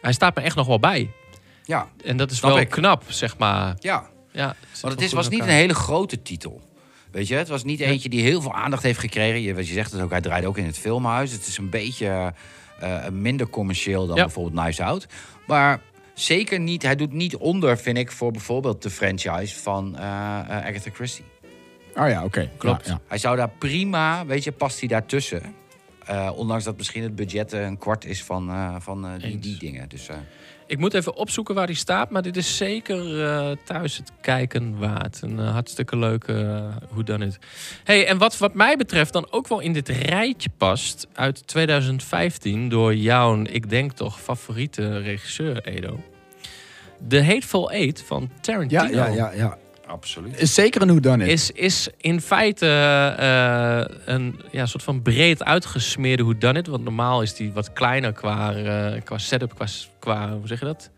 hij staat me echt nog wel bij. Ja, En dat is wel ik. knap, zeg maar. ja. Ja, Want het is, was niet een hele grote titel. Weet je, het was niet eentje die heel veel aandacht heeft gekregen. Je, je zegt het ook, hij draait ook in het filmhuis. Het is een beetje eh, minder commercieel dan Ja. bijvoorbeeld Knives Out. Maar zeker niet, hij doet niet onder, vind ik, voor bijvoorbeeld de franchise van eh, eh, Agatha Christie. Oh ja, oké. Klopt. Ja, ja. Hij zou daar prima, weet je, past hij daartussen. Eh ondanks dat misschien het budget een kwart is van, eh, van eh, die, die dingen. Dus, eh, Ik moet even opzoeken waar die staat, maar dit is zeker eh, thuis het kijken waard. Een eh, hartstikke leuke uh, hoe dan het. Hey, en wat, wat mij betreft dan ook wel in dit rijtje past uit 2015 door jouw, ik denk toch, favoriete regisseur Edo. The Hateful Eight van Tarantino. Ja, ja, ja, ja. Absoluut. Is zeker een whodunit. Is, is in feite eh, een ja, soort van breed uitgesmeerde whodunit. Want normaal is die wat kleiner qua, eh, qua setup, qua, qua, hoe zeg je dat?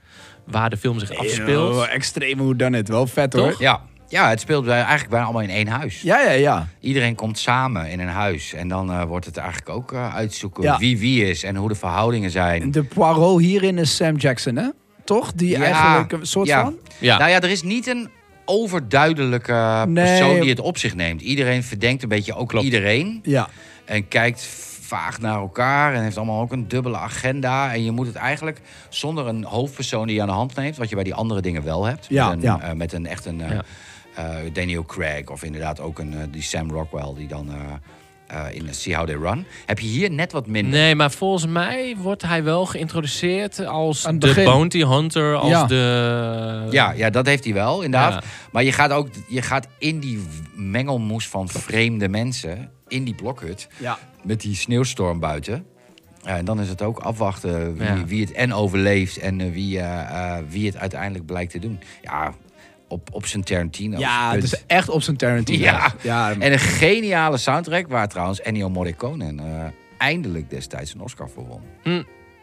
Waar de film zich afspeelt. Oh, extreem whodunit. Wel vet hoor. Toch? Ja, ja, het speelt bij- eigenlijk bijna allemaal in één huis. Ja, ja, ja. Iedereen komt samen in een huis. En dan eh, wordt het eigenlijk ook uitzoeken Ja. wie wie is en hoe de verhoudingen zijn. De Poirot hierin is Sam Jackson, hè? Toch? Die Ja, eigenlijk een soort ja. van... Ja. Nou ja, er is niet een overduidelijke Nee. persoon die het op zich neemt. Iedereen verdenkt een beetje ook iedereen. Ja. En kijkt vaag naar elkaar en heeft allemaal ook een dubbele agenda. En je moet het eigenlijk zonder een hoofdpersoon die je aan de hand neemt, wat je bij die andere dingen wel hebt. Ja, met, een, ja. eh, met een echt een eh, Ja. eh, Daniel Craig of inderdaad ook een, die Sam Rockwell die dan eh, eh, in See How They Run. Heb je hier net wat minder. Nee, maar volgens mij wordt hij wel geïntroduceerd als de begin. bounty hunter, als Ja. de... Ja, ja, dat heeft hij wel, inderdaad. Ja. Maar je gaat ook je gaat in die mengelmoes van vreemde mensen, in die blokhut, Ja. met die sneeuwstorm buiten. Ja, en dan is het ook afwachten wie, Ja. wie het en overleeft en eh, wie, eh, eh, wie het uiteindelijk blijkt te doen. Ja, op, op zijn Tarantino. Ja, het is echt op zijn Tarantino. Ja. ja En een geniale soundtrack waar trouwens Ennio Morricone eh, eindelijk destijds een Oscar voor won. Hm.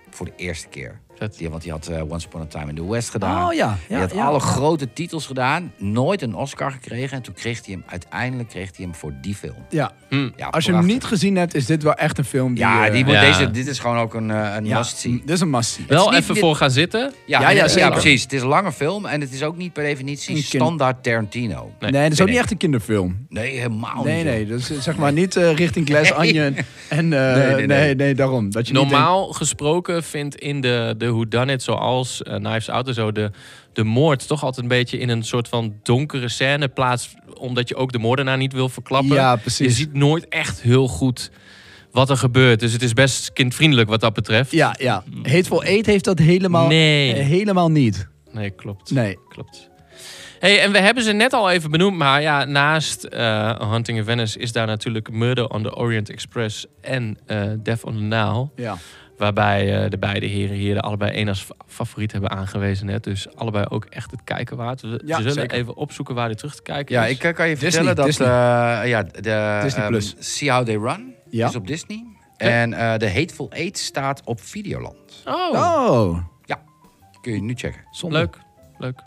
Voor de eerste keer. Die, want die had eh, Once Upon a Time in the West gedaan. Oh ja. Die ja, had ja. alle grote titels gedaan. Nooit een Oscar gekregen. En toen kreeg hij hem uiteindelijk kreeg hij hem voor die film. Ja. Hm. Ja, Als je hem niet gezien hebt, is dit wel echt een film die... Ja, eh, die moet Ja. Deze, dit is gewoon ook een, eh, een ja, must-see. Dit is een must-see. Wel niet- even dit- voor gaan zitten. Ja, Ja, ja, ja, precies. Het is een lange film en het is ook niet per definitie standaard Tarantino. Nee, Nee, dat is ook niet echt een kinderfilm. Nee, helemaal Nee, niet. nee. Dus eh, zeg maar niet richting Glass Onion. En eh, Nee, nee, nee, nee, nee. daarom. Dat je niet Normaal gesproken vindt in de, de whodunit, zoals eh, Knives Out en zo, de, de moord toch altijd een beetje in een soort van donkere scène plaats, omdat je ook de moordenaar niet wil verklappen. Ja, Je precies. ziet nooit echt heel goed wat er gebeurt. Dus het is best kindvriendelijk wat dat betreft. Ja, ja. Hateful Eight heeft dat helemaal, Nee. eh, helemaal niet. Nee, klopt. Nee. Klopt. Hey, en we hebben ze net al even benoemd, maar ja, naast eh, Hunting in Venice is daar natuurlijk Murder on the Orient Express en eh Death on the Nile. Ja. Waarbij eh, de beide heren hier de allebei één als fa- favoriet hebben aangewezen net. Dus allebei ook echt het kijken waard. We, Ja, zullen zeker. even opzoeken waar dit terug te kijken Ja, is. ik eh, kan je Disney, vertellen dat Disney. eh, ja, de Disney ehm, Plus. See How They Run Ja. is op Disney. En eh de Hateful Eight staat op Videoland. Oh, Oh. Kun je nu checken. Zonde. leuk. Leuk.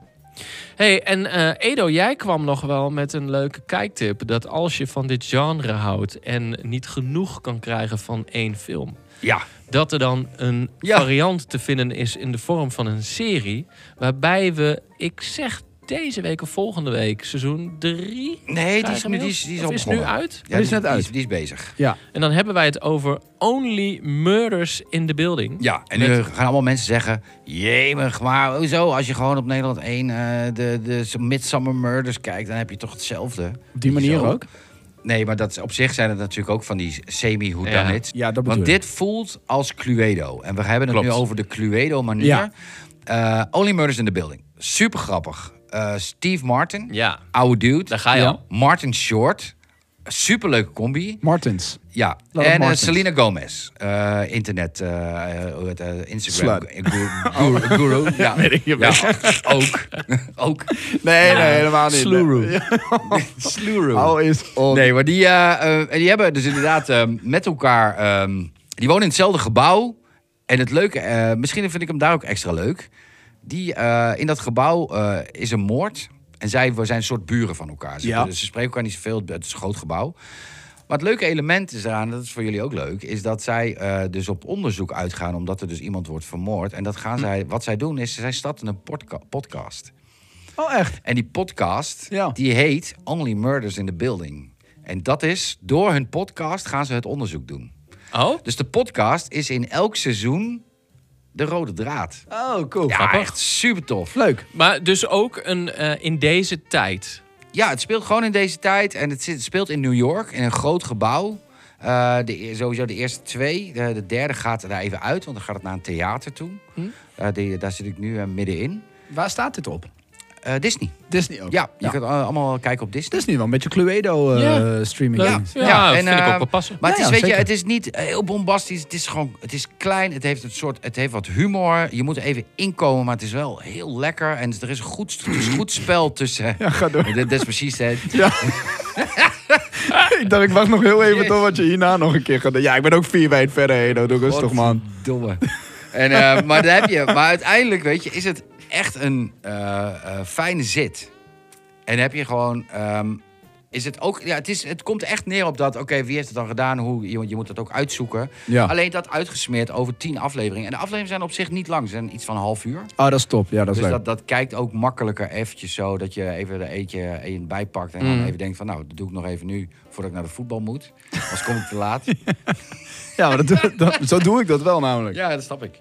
hey, en eh, Edo, jij kwam nog wel met een leuke kijktip. Dat als je van dit genre houdt en niet genoeg kan krijgen van één film... Ja. Dat er dan een Ja. variant te vinden is in de vorm van een serie. Waarbij we, ik zeg deze week of volgende week, seizoen 3. Nee, die is, die is, die is al is nu uit. Ja, Die is net die uit. die is bezig. Ja. En dan hebben wij het over Only Murders in the Building. Ja, en nu Met- gaan allemaal mensen zeggen... Jemig, maar hoezo? Als je gewoon op Nederland 1 eh, de, de Midsummer Murders kijkt... dan heb je toch hetzelfde. Op die manier Zo. ook. Nee, maar dat, is- op zich zijn het natuurlijk ook van die semi-whodunits. Ja, dat bedoel Want ik. dit voelt als Cluedo. En we hebben het Klopt. nu over de Cluedo-manier. Ja. Eh, Only Murders in the Building. Super grappig. Eh, Steve Martin, Ja, oude dude. daar ga je Ja. al. Martin Short. Superleuke combi. Martins. Ja, en eh. Selena Gomez. eh, internet, eh, Instagram. Guru. guru, guru. Ja, ja ook. ook. Nee, nee, helemaal niet. Sluru. Sluru. Op. Nee, maar die, en die hebben dus inderdaad met elkaar... ehm, die wonen in hetzelfde gebouw. En het leuke, misschien vind ik hem daar ook extra leuk. Die, in dat gebouw is een moord. En zij zijn een soort buren van elkaar. Ze, Ja. dus ze spreken elkaar niet zoveel. Het is een groot gebouw. Maar het leuke element is eraan, dat is voor jullie ook leuk... is dat zij eh, dus op onderzoek uitgaan... omdat er dus iemand wordt vermoord. En dat Hm. gaan zij, wat zij doen is, zij starten een podca- podcast. Oh, echt? En die podcast, Ja. die heet Only Murders in the Building. En dat is, door hun podcast gaan ze het onderzoek doen. Oh? Dus de podcast is in elk seizoen de rode draad. Oh, cool. Ja, echt super tof. Leuk. Maar dus ook een, eh, in deze tijd. Ja, het speelt gewoon in deze tijd. En het, zit- het speelt in New York, in een groot gebouw. Eh, de, e- sowieso de eerste twee. De, de derde gaat daar even uit, want dan gaat het naar een theater toe. Hm? Eh, die, daar zit ik nu middenin. Waar staat dit op? Eh, Disney. Disney ook. Ja, je kunt eh, allemaal kijken op Disney. Disney wel. Een beetje Cluedo eh, Ja. streaming. Ja, Ja, vind ik eh, ook wel passen. Maar Ja, het is, ja, weet je, het is niet heel bombastisch. Het is gewoon, het is klein. Het heeft een soort, het heeft wat humor. Je moet er even inkomen, maar het is wel heel lekker. En er is een goed, het is een goed spel tussen. Ja, ga door. Dat is precies het. Ja. ik dacht, ik wacht nog heel even Yes. tot wat je hierna nog een keer gaat doen. Ja, ik ben ook vier weken verder heen. Doe rustig, man. Domme. En, eh, maar, daar heb je, maar uiteindelijk, weet je, is het echt een eh, eh, fijne zit. En heb je gewoon. ehm, is het ook. Ja, het, is, het komt echt neer op dat. Oké, wie heeft het dan gedaan? Hoe, je, je moet het ook uitzoeken. Ja. Alleen dat uitgesmeerd over tien afleveringen. En de afleveringen zijn op zich niet lang. Ze zijn iets van een half uur. Oh, dat is top. Ja, dat is Dus leuk. dat, dat kijkt ook makkelijker eventjes zo. Dat je even er eentje een bijpakt. En dan Mm. even denkt van nou, dat doe ik nog even nu. Voordat ik naar de voetbal moet. Anders kom ik te laat. Ja, maar dat, dat- zo doe ik dat wel namelijk. Ja, dat snap ik.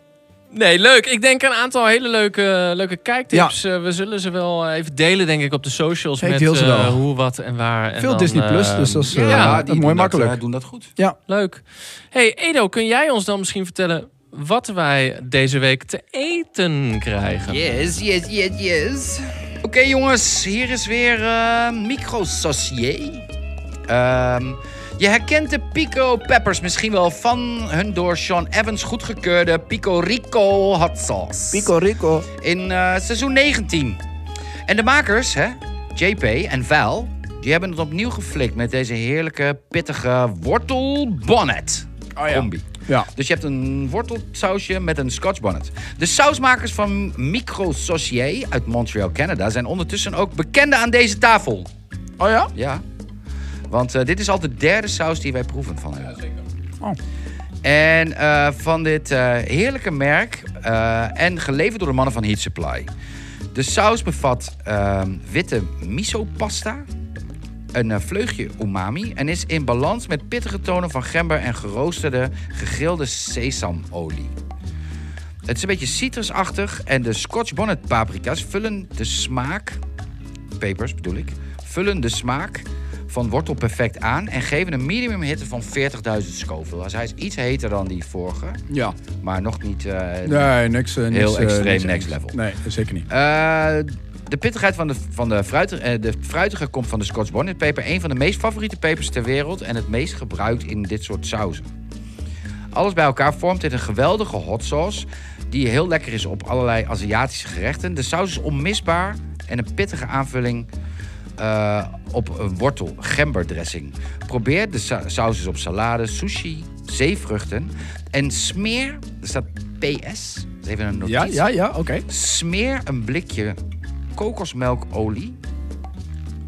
Nee, leuk. Ik denk een aantal hele leuke, leuke kijktips. Eh, we zullen ze wel even delen, denk ik, op de socials. Ik met deel ze eh, wel. hoe, wat en waar. En Veel dan, Disney Plus, eh, dus dat is, ja, eh, Ja, dat die is mooi makkelijk. Dat, eh, doen dat goed. Ja. leuk. Hey Edo, kun jij ons dan misschien vertellen wat wij deze week te eten krijgen? Yes, yes, yes, yes. Oké jongens, hier is weer eh Micro Saucier. Ehm, je herkent de Pico Peppers misschien wel van hun door Sean Evans goedgekeurde Pico Rico hot sauce. Pico Rico. In eh, seizoen 19. En de makers, hè, JP en Val, die hebben het opnieuw geflikt met deze heerlijke, pittige wortel bonnet. Oh ja. Combi. Ja. Dus je hebt een wortelsausje met een scotch bonnet. De sausmakers van Micro Saucier uit Montreal, Canada... zijn ondertussen ook bekenden aan deze tafel. Oh ja? Ja. Want eh, dit is al de derde saus die wij proeven van hen. Oh. En eh, van dit eh, heerlijke merk eh, en geleverd door de mannen van Heat Supply. De saus bevat ehm, witte miso pasta, een vleugje umami en is in balans met pittige tonen van gember en geroosterde gegrilde sesamolie. Het is een beetje citrusachtig en de Scotch bonnet paprika's vullen de smaak, pepers bedoel ik, vullen de smaak van wortel perfect aan en geven een minimum hitte van 40.000 Scoville. Dus hij is iets heter dan die vorige, Ja. maar nog niet... eh, Nee, niks. eh, niks Heel eh, extreem niks next level. Nee, zeker niet. De pittigheid van de, van de, fruitige, de fruitige komt van de Scotch bonnet peper. Een van de meest favoriete pepers ter wereld en het meest gebruikt in dit soort sauzen. Alles bij elkaar vormt dit een geweldige hot sauce die heel lekker is op allerlei Aziatische gerechten. De saus is onmisbaar en een pittige aanvulling eh, op een wortel gemberdressing. Probeer de sa saus eens op salade, sushi, zeevruchten en smeer, er staat PS, dat is even een notitie. Ja, ja, ja, oké. Smeer een blikje kokosmelkolie.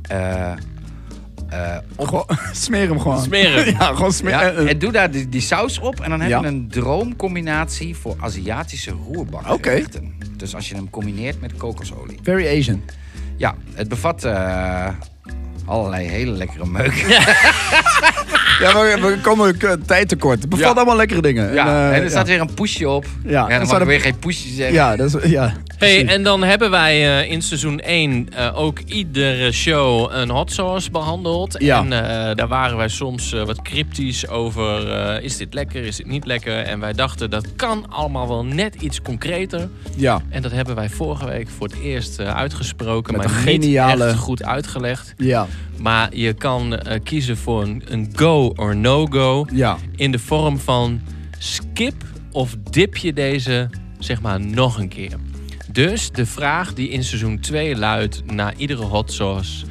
eh eh, op, Gewoon, smeer hem gewoon. Smeren. Ja, gewoon smeer. ja, eh, eh, en doe daar die, die saus op. En dan heb Ja. je een droomcombinatie voor Aziatische roerbakgerechten. Dus als je hem combineert met kokosolie. Very Asian. Ja, het bevat eh, allerlei hele lekkere meuk. Ja, maar we komen eh, tijd tekort. Het bevat Ja. allemaal lekkere dingen. Ja, eh, en er staat weer een pushje op. Ja, er dan mag een- weer geen pushje zeggen. Ja, dat is... Ja. Hey, en dan hebben wij eh, in seizoen 1 eh, ook iedere show een hot sauce behandeld. Ja. En eh, daar waren wij soms wat cryptisch over. is dit lekker, is dit niet lekker? En wij dachten dat kan allemaal wel net iets concreter. Ja. En dat hebben wij vorige week voor het eerst uitgesproken. Met maar een geniale- niet echt goed uitgelegd. Ja. Maar je kan kiezen voor een, een go or no-go. Ja. In de vorm van skip of dip je deze zeg maar nog een keer. Dus de vraag die in seizoen 2 luidt na iedere hot sauce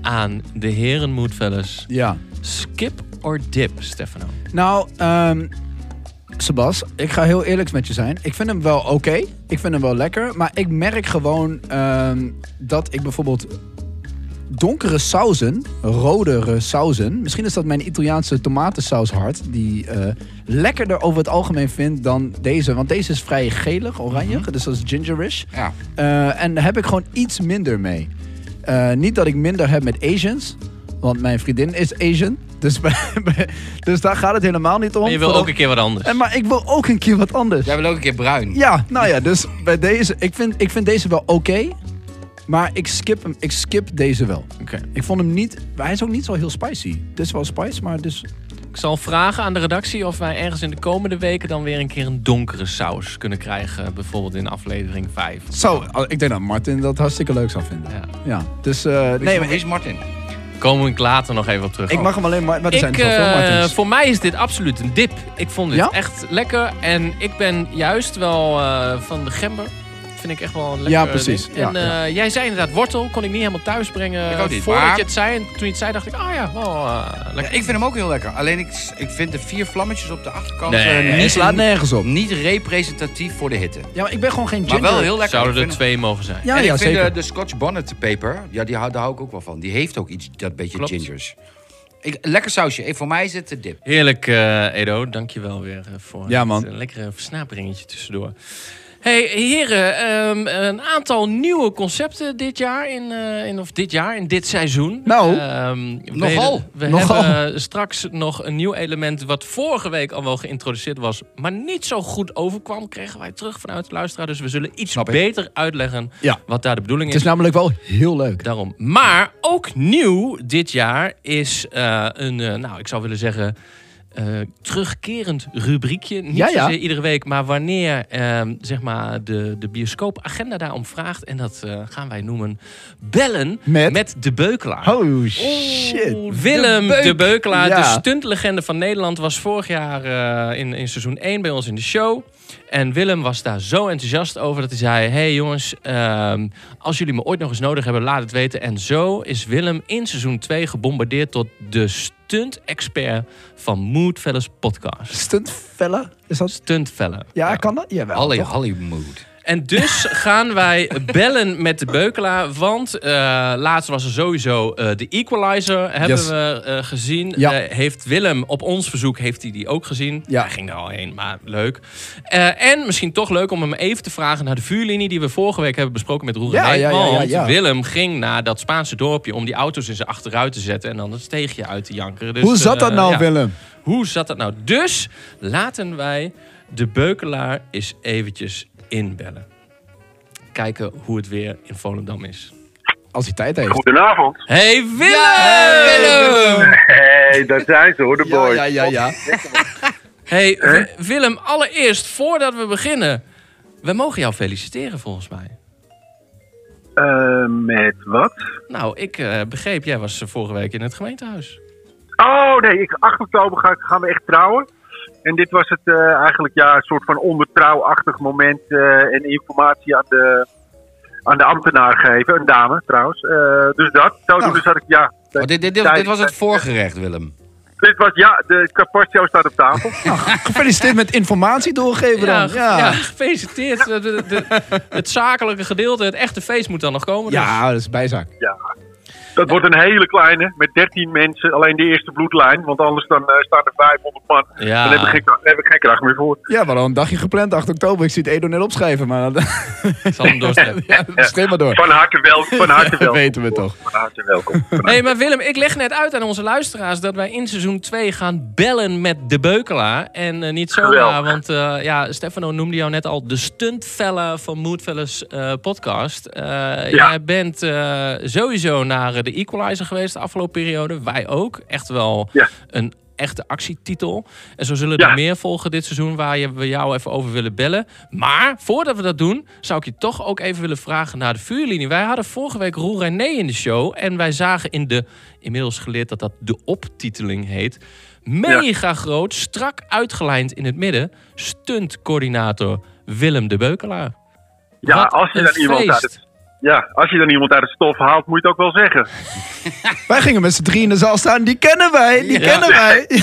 aan de heren Moodfellas. Ja. Skip or dip, Stefano? Nou, ehm Sebas, ik ga heel eerlijk met je zijn. Ik vind hem wel oké. Ik vind hem wel lekker. Maar ik merk gewoon ehm, dat ik bijvoorbeeld donkere sauzen, rodere sauzen... Misschien is dat mijn Italiaanse tomatensaus hart... die eh, lekkerder over het algemeen vind dan deze. Want deze is vrij gelig, oranje. Dus dat is gingerish. Ja. Eh, en daar heb ik gewoon iets minder mee. Eh, niet dat ik minder heb met Asians. Want mijn vriendin is Asian. Dus, dus daar gaat het helemaal niet om. Maar je wil ook een keer wat anders. En, maar ik wil ook een keer wat anders. Jij wil ook een keer bruin. Ja, nou ja, dus bij deze... Ik vind, ik vind deze wel oké. Maar ik skip hem. Ik skip deze wel. Oké. Ik vond hem niet... Hij is ook niet zo heel spicy. Het is wel spice, maar dus... Ik zal vragen aan de redactie of wij ergens in de komende weken dan weer een keer een donkere saus kunnen krijgen. Bijvoorbeeld in aflevering 5. Zo, ik denk dat Martin dat hartstikke leuk zou vinden. Ja. Ja, dus... eh, nee, maar is Martin? Komen we later nog even op terug. ik mag hem alleen maar... Maar er zijn Ik, er veel eh, Martins. voor mij is dit absoluut een dip. Ik vond dit Ja? echt lekker. En ik ben juist wel eh, van de gember. Vind ik echt wel een lekker Ja, precies. ding. Ja, en eh, jij zei inderdaad wortel. Kon ik niet helemaal thuis brengen. Ik ook niet, Voordat maar- je het zei. En toen je het zei dacht ik, ah ja, wel eh, Ja, lekker. ik vind hem ook heel lekker. Alleen ik, ik vind de vier vlammetjes op de achterkant Nee, eh, Die niet, slaat nergens op. niet representatief voor de hitte. Ja, maar ik ben gewoon geen Maar ginger. wel heel lekker. Zouden er vind- twee mogen zijn. Ja, en ja, ik vind zeker. de, de Scotch Bonnet peper, ja, die, hou- daar hou ik ook wel van. Die heeft ook iets, dat beetje Klopt. gingers. Ik, lekker sausje. Ik, voor mij is het de dip. Heerlijk, eh, Edo. Dankjewel weer voor Ja, het man. lekkere versnaperingetje tussendoor. Hey heren, ehm, een aantal nieuwe concepten dit jaar, in, eh, in, of dit jaar, in dit seizoen. Nou, Ehm, nogal. We, Nogal. hebben straks nog een nieuw element wat vorige week al wel geïntroduceerd was, maar niet zo goed overkwam, kregen wij terug vanuit de luisteraar. Dus we zullen iets Snap ik. beter uitleggen Ja. wat daar de bedoeling Het is namelijk wel heel leuk. Daarom. Maar ook nieuw dit jaar is eh, een, eh, nou, ik zou willen zeggen, eh, terugkerend rubriekje. Niet Ja, iedere week, maar wanneer ehm, zeg maar de, de bioscoopagenda daarom vraagt. En dat eh, gaan wij noemen bellen Met? de beukelaar. Oh, shit. Willem de, Beuk. Beukelaar, Ja. de stuntlegende van Nederland, was vorig jaar eh, in, in seizoen 1 bij ons in de show. En Willem was daar zo enthousiast over dat hij zei: Hey jongens, ehm, als jullie me ooit nog eens nodig hebben, laat het weten. En zo is Willem in seizoen 2 gebombardeerd tot de stunt-expert van Moodfellas Podcast. Stuntfella? Is dat... Stuntfella. Ja, kan dat? Jawel. Holly? Hollywood. En dus gaan wij bellen met de beukelaar. Want eh, laatst was er sowieso eh, de Equalizer. Hebben Yes. we eh, gezien. Ja. Heeft Willem op ons verzoek heeft hij die ook gezien. Ja. Hij ging er al heen, maar leuk. En misschien toch leuk om hem even te vragen naar de vuurlinie... die we vorige week hebben besproken met Roer Ja, ja, Want. Willem ging naar dat Spaanse dorpje... om die auto's in zijn achteruit te zetten... en dan het steegje uit te jankeren. Dus, Hoe zat dat nou. Willem? Hoe zat dat nou? Dus laten wij de beukelaar eens eventjes inbellen. Kijken hoe het weer in Volendam is. Als hij tijd heeft. Goedenavond. Hey Willem! Hey, daar zijn ze hoor, de boys. ja, ja, ja. Hey Willem, allereerst voordat we beginnen. We mogen jou feliciteren volgens mij. Eh, met wat? Nou, ik eh, begreep, jij was vorige week in het gemeentehuis. Oh nee, ik, 8 oktober ga, gaan we echt trouwen. En dit was het eh, eigenlijk ja, een soort van ondertrouwachtig moment eh, en informatie aan de, aan de ambtenaar geven. Een dame trouwens. Eh, dus dat. Zodoende zat ik, ja. Oh, dit, dit, dit, dit was het voorgerecht, Willem. Dit was, ja, de carpaccio staat op tafel. Gefeliciteerd met informatie doorgeven Ja, dan. Ja, ja, ja. gefeliciteerd. De- de- de- het zakelijke gedeelte, het echte feest moet dan nog komen. dus- dat is bijzaak. Dat wordt een hele kleine, met 13 mensen. Alleen de eerste bloedlijn, want anders dan, eh, staan er 500 man. Ja. Dan heb ik, geen, heb ik geen kracht meer voor. Ja, we hadden een dagje gepland, 8 oktober. Ik zie het Edo net opschrijven, maar dat zal hem doorstrepen. ja, streep maar door. Van harte welkom. Van harte Dat welkom. weten we toch. Van harte welkom. Nee, maar Willem, ik leg net uit aan onze luisteraars dat wij in seizoen 2 gaan bellen met de beukelaar. En eh, niet zomaar, Geweldig. want eh, ja, Stefano noemde jou net al de stuntfella van Moodfellas eh, podcast. Eh, Jij bent eh, sowieso naar eh, de Equalizer geweest de afgelopen periode. Wij ook. Echt wel Ja. een echte actietitel. En zo zullen Ja. er meer volgen dit seizoen waar je, we jou even over willen bellen. Maar voordat we dat doen, zou ik je toch ook even willen vragen naar de vuurlinie. Wij hadden vorige week Roel René in de show. En wij zagen in de, inmiddels geleerd dat dat de optiteling heet. Mega groot, strak uitgelijnd in het midden. Stuntcoördinator Willem de Beukelaar. Ja, Wat als je, dan iemand uit het, ja, als je dan iemand uit het stof haalt, moet je het ook wel zeggen. Wij gingen met z'n drie in de zaal staan. Die kennen wij, die Ja. kennen wij.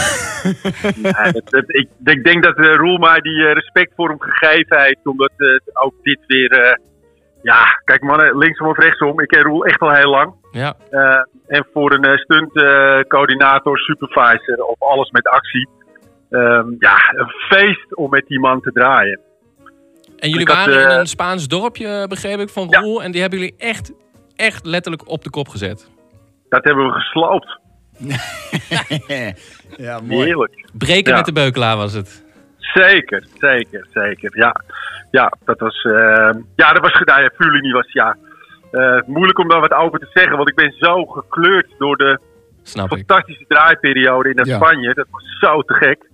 Ja, dat- dat- ik, ik denk dat uh, Roel mij die eh, respect voor hem gegeven heeft. Omdat eh, ook dit weer... eh, ja, kijk mannen, linksom of rechtsom. Ik ken Roel echt al heel lang. Ja. Eh, en voor een uh, stuntcoördinator, supervisor of alles met actie. ehm, ja, een feest om met die man te draaien. En jullie had, waren in eh, een Spaans dorpje, begreep ik, van Ja. Roel. En die hebben jullie echt, echt letterlijk op de kop gezet. Dat hebben we gesloopt. ja, mooi. Heerlijk. Breken Ja. met de beukelaar was het. Zeker, zeker, zeker. Ja, ja dat was. eh, ja, dat was gedaan. Ja, Fulini was ja. eh, moeilijk om daar wat over te zeggen, want ik ben zo gekleurd door de Snap ik. fantastische draaiperiode in Ja. Spanje. Dat was zo te gek.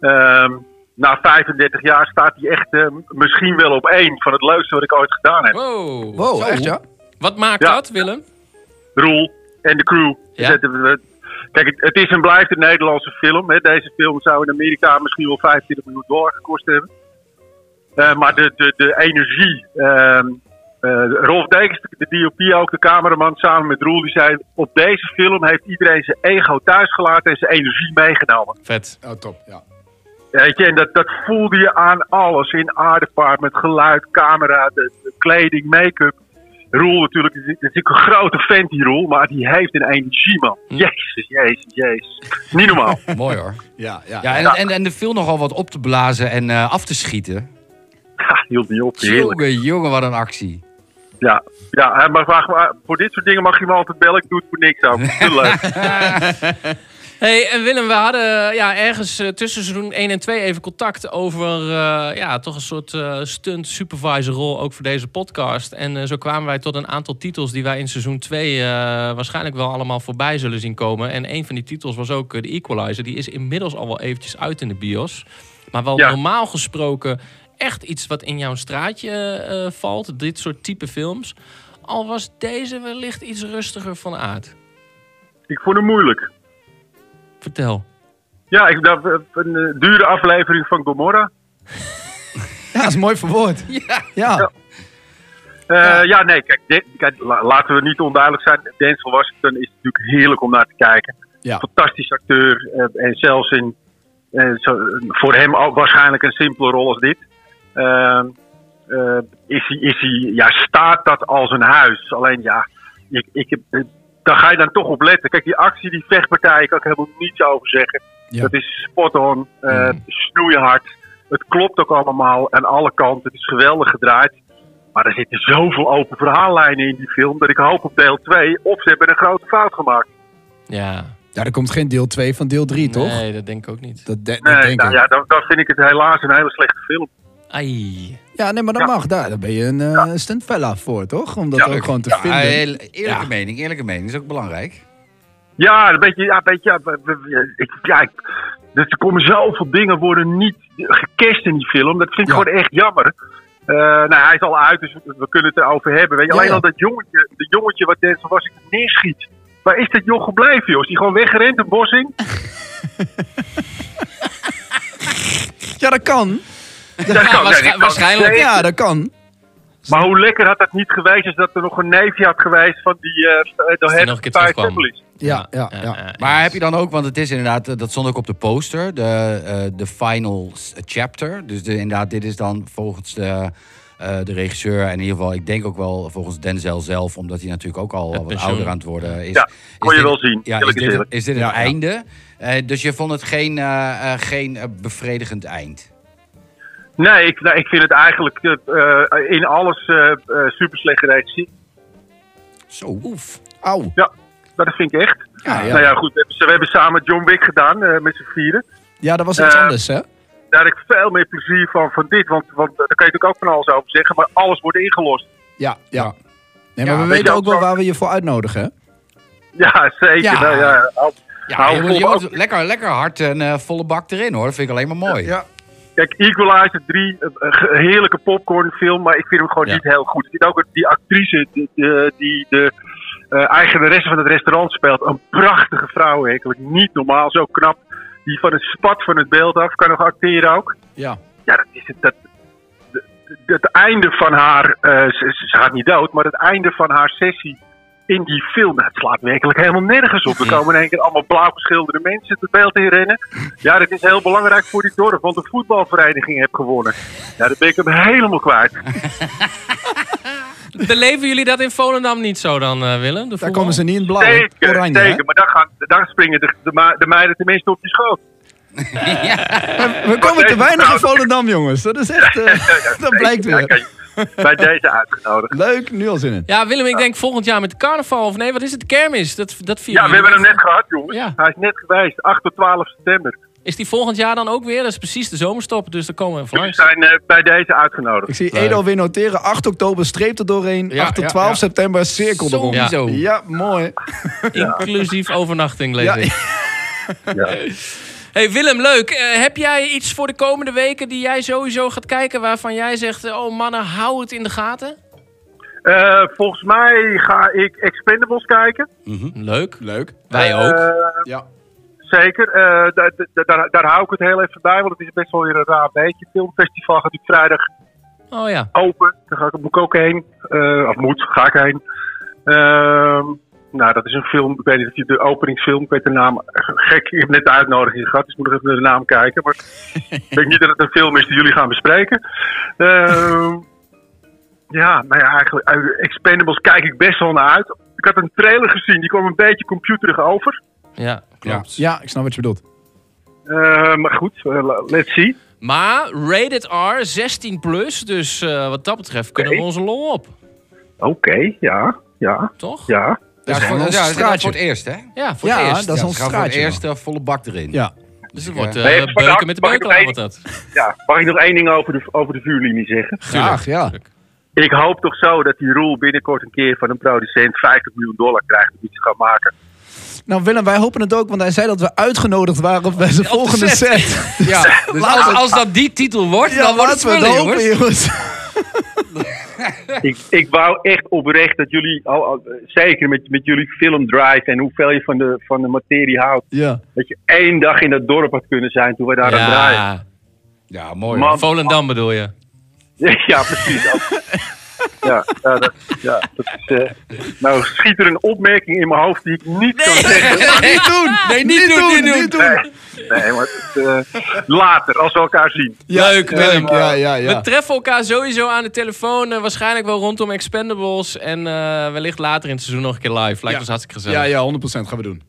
Ehm, na 35 jaar staat hij echt eh, misschien wel op één van het leukste wat ik ooit gedaan heb. Wow. Wow, Zo. echt ja? Wat maakt Ja. dat, Willem? Roel en de crew. Ja. We- Kijk, het, het is en blijft een Nederlandse film. Hè. Deze film zou in Amerika misschien wel 25 miljoen dollar gekost hebben. Eh, maar de, de, de energie. ehm, eh, Rolf Dekens, de DOP, ook de cameraman, samen met Roel, die zei: Op deze film heeft iedereen zijn ego thuisgelaten en zijn energie meegenomen. Vet. Oh, top. Ja. Weet je, en dat, dat voelde je aan alles. In aardepaard, met geluid, camera, de, de kleding, make-up. Roel natuurlijk, dat is natuurlijk een grote vent die Roel, maar die heeft een energie man. Jezus, jezus, jezus. Niet normaal. Mooi hoor. Ja, ja. Ja, en, en, en er viel nogal wat op te blazen en eh, af te schieten. Ja, hield niet op. Heerlijk. Jongen, jongen, wat een actie. Ja, ja mag- maar voor dit soort dingen mag je me altijd bellen. Ik doe het voor niks ook. Heel leuk. Hey, en Willem, we hadden ja, ergens eh, tussen seizoen 1 en 2 even contact over eh, ja, toch een soort eh, stunt supervisor rol ook voor deze podcast. En eh, zo kwamen wij tot een aantal titels die wij in seizoen 2 eh, waarschijnlijk wel allemaal voorbij zullen zien komen. En een van die titels was ook eh, de Equalizer. Die is inmiddels al wel eventjes uit in de bios. Maar wel Ja. normaal gesproken echt iets wat in jouw straatje eh, valt. Dit soort type films. Al was deze wellicht iets rustiger van aard. Ik vond het moeilijk. Vertel. Ja, ik, dat, eh, een eh, dure aflevering van Gomorra. Ja, dat is mooi verwoord. Ja. ja. Eh, ja. nee, kijk, dit- kijk, la- laten we niet onduidelijk zijn. Denzel Washington is natuurlijk heerlijk om naar te kijken. Ja. Fantastisch acteur. eh, en zelfs in, eh, zo, voor hem ook waarschijnlijk een simpele rol als dit. Ehm, eh, is hij, is hij, ja, staat dat als een huis. Alleen ja, ik, ik heb, eh, daar ga je dan toch op letten. Kijk, die actie, die vechtpartij, ik kan ik helemaal niets over zeggen. Ja. Dat is spot on, eh snoeihard. Het klopt ook allemaal aan alle kanten. Het is geweldig gedraaid. Maar er zitten zoveel open verhaallijnen in die film dat ik hoop op deel 2 of ze hebben een grote fout gemaakt. Ja. Ja, er komt geen deel 2 van deel 3, toch? Nee, dat denk ik ook niet. Dat, de- dat Nee, denk nou ik. ja, dan, dan vind ik het helaas een hele slechte film. Ai. Ja, nee, maar dat Ja. mag. Daar, daar ben je een stuntvella voor, toch? Om dat Ja, ook gewoon te Ja, vinden. heel- eerlijke Ja. mening, eerlijke mening is ook belangrijk. Ja, een beetje, ja, een beetje, ja, we- we- we- ik, ja, ik, dus er komen zoveel dingen worden niet gecast in die film. Dat vind ik Ja. gewoon echt jammer. Eh, nou, hij is al uit, dus we, kunnen het erover hebben. Weet je, Ja, alleen ja. al dat jongetje, dat jongetje wat Denzel was ik neerschiet. Waar is dat joh gebleven, joh? Is die gewoon weggerend, een bos in? Ja, dat kan. Dat kan, nee, waarschijnlijk. Ja, dat kan. Maar hoe lekker had dat niet geweest als dat er nog een neefje had geweest van die uh, de Head een. Families. Ja, ja, ja. Maar heb je dan ook, want het is inderdaad, eh, dat stond ook op de poster, de, eh, de final chapter. Dus de, inderdaad, dit is dan volgens de, eh, de regisseur en in ieder geval, ik denk ook wel volgens Denzel zelf, omdat hij natuurlijk ook al wat pensioen. ouder aan het worden is. Ja, kon je dit- wel zien. Ja, is dit, is Ja, ja. einde? Eh, dus je vond het geen, geen bevredigend eind? Nee, ik, nou, ik vind het eigenlijk eh, eh, in alles eh eh, super slecht geregisseerd. Zo. Oef. Auw. Dat vind ik echt. Ja, ja. Nou ja, goed. We hebben, we hebben samen John Wick gedaan eh, met z'n vieren. Ja, dat was iets anders, hè? Daar heb ik veel meer plezier van, van dit. Want, want daar kan je natuurlijk ook van alles over zeggen. Maar alles wordt ingelost. Ja, ja. Ja. Nee, maar Ja, we weten ook wel waar we je voor uitnodigen, hè? Ja, zeker. Ja. Nou, ja, al- Ja, hou je vol- moet, je moet ook- lekker, lekker hard en eh, volle bak erin hoor. Dat vind ik alleen maar mooi. Ja. Kijk, Equalizer 3, eh, een heerlijke popcornfilm, maar ik vind hem gewoon Ja. niet heel goed. Ik vind ook die actrice die, die, de eh, eigenaresse van het restaurant speelt, een prachtige vrouw. het niet normaal, zo knap. Die van het spat van het beeld af, kan nog acteren ook. Ja. Ja, dat is het. Dat, het einde van haar, eh, ze, ze gaat niet dood, maar het einde van haar sessie in die film, nou, het slaat werkelijk helemaal nergens op. Er komen in één keer allemaal blauw geschilderde mensen het beeld in rennen. Ja, dat is heel belangrijk voor die dorp, want de voetbalvereniging heeft gewonnen. Ja, dat ben ik hem helemaal kwijt. Beleven jullie dat in Volendam niet zo dan, eh, Willem? De Daar komen ze niet in blauw. Zeker, Oranje, hè? Maar dan, gaan, dan springen de, de, meiden tenminste op je schoot. We komen te weinig in Volendam, jongens. Dat is echt... eh, dat blijkt Ja, weer. Bij deze uitgenodigd. Leuk, nu al zin in. Ja, Willem, ik denk volgend jaar met de carnaval. Of nee, wat is het? De kermis. Dat, dat vieren Ja, we hebben hem net gehad, jongens. Ja. Hij is net geweest, 8 tot 12 september. Is die volgend jaar dan ook weer? Dat is precies de zomerstop, dus daar komen we Jullie langs. zijn eh, bij deze uitgenodigd. Ik zie Leuk. Edo weer noteren. 8 oktober streep er doorheen. Ja, 8 tot ja, 12 ja. september cirkel erom. Ja. Sowieso. Ja, mooi. Inclusief overnachting, lees Ja. ik. Ja. Hey Willem, leuk. Eh, heb jij iets voor de komende weken die jij sowieso gaat kijken... waarvan jij zegt, eh, oh mannen, hou het in de gaten? Eh, volgens mij ga ik Expendables kijken. Leuk. Leuk. Wij ook. Ja. zeker. Eh, daar, daar- daar, daar hou ik het heel even bij, want het is best wel weer een raar beetje. Het filmfestival gaat natuurlijk vrijdag Oh ja. open. Daar ga ik, moet ik ook heen. Eh, of moet, ga ik heen. Ehm, nou, dat is een film. Ik weet niet of je de openingsfilm, ik weet de naam. Gek, ik heb net de uitnodiging gehad, dus ik moet nog even naar de naam kijken. Maar ik denk niet dat het een film is die jullie gaan bespreken. Ehm, ja, nou ja, eigenlijk, Expendables kijk ik best wel naar uit. Ik had een trailer gezien, die kwam een beetje computerig over. Ja, klopt. Ja, ik snap wat je bedoelt. Eh, maar goed, eh, let's see. Maar rated R, 16 plus. Dus eh, wat dat betreft kunnen we onze lol op. Oké, ja, ja, Toch? ja. Ja, is voor, ja, ons dat is straatje. voor het eerst, hè? Ja, voor Ja, het eerst. dat is Ja, ons gaan voor het straatje. eerst eh, volle bak erin. Ja. Dus het wordt eh, Nee, even beuken met de mag ik beukelaar nog wordt dat. ja. Mag ik nog één ding over de, over de vuurlinie zeggen? Graag, ja. Ik hoop toch zo dat die Roel binnenkort een keer van een producent 50 miljoen dollar krijgt om iets te gaan maken. Nou Willem, wij hopen het ook, want hij zei dat we uitgenodigd waren bij zijn volgende set. set. Ja, dus als, als dat die titel wordt, dan wordt het laten we spullen, het hopen, jongens. jongens. ik, ik wou echt oprecht dat jullie, al, al- zeker met, met jullie filmdrive en hoeveel je van de, van de materie houdt, Ja. dat je één dag in dat dorp had kunnen zijn toen we daar aan draaien. Ja, Ja, mooi. Man. hoor. Volendam bedoel je. Ja, precies. Ja, ja, dat, ja, dat is, eh, nou schiet er een opmerking in mijn hoofd die ik niet kan zeggen. niet doen! Nee, niet, doen, niet doen. niet Nee, maar het, eh, later, als we elkaar zien. Leuk, Willem. Ja, ja, ja. We treffen elkaar sowieso aan de telefoon. eh, waarschijnlijk wel rondom Expendables. En eh, wellicht later in het seizoen nog een keer live. Lijkt Ja. ons hartstikke gezellig. Ja, ja, 100% gaan we doen.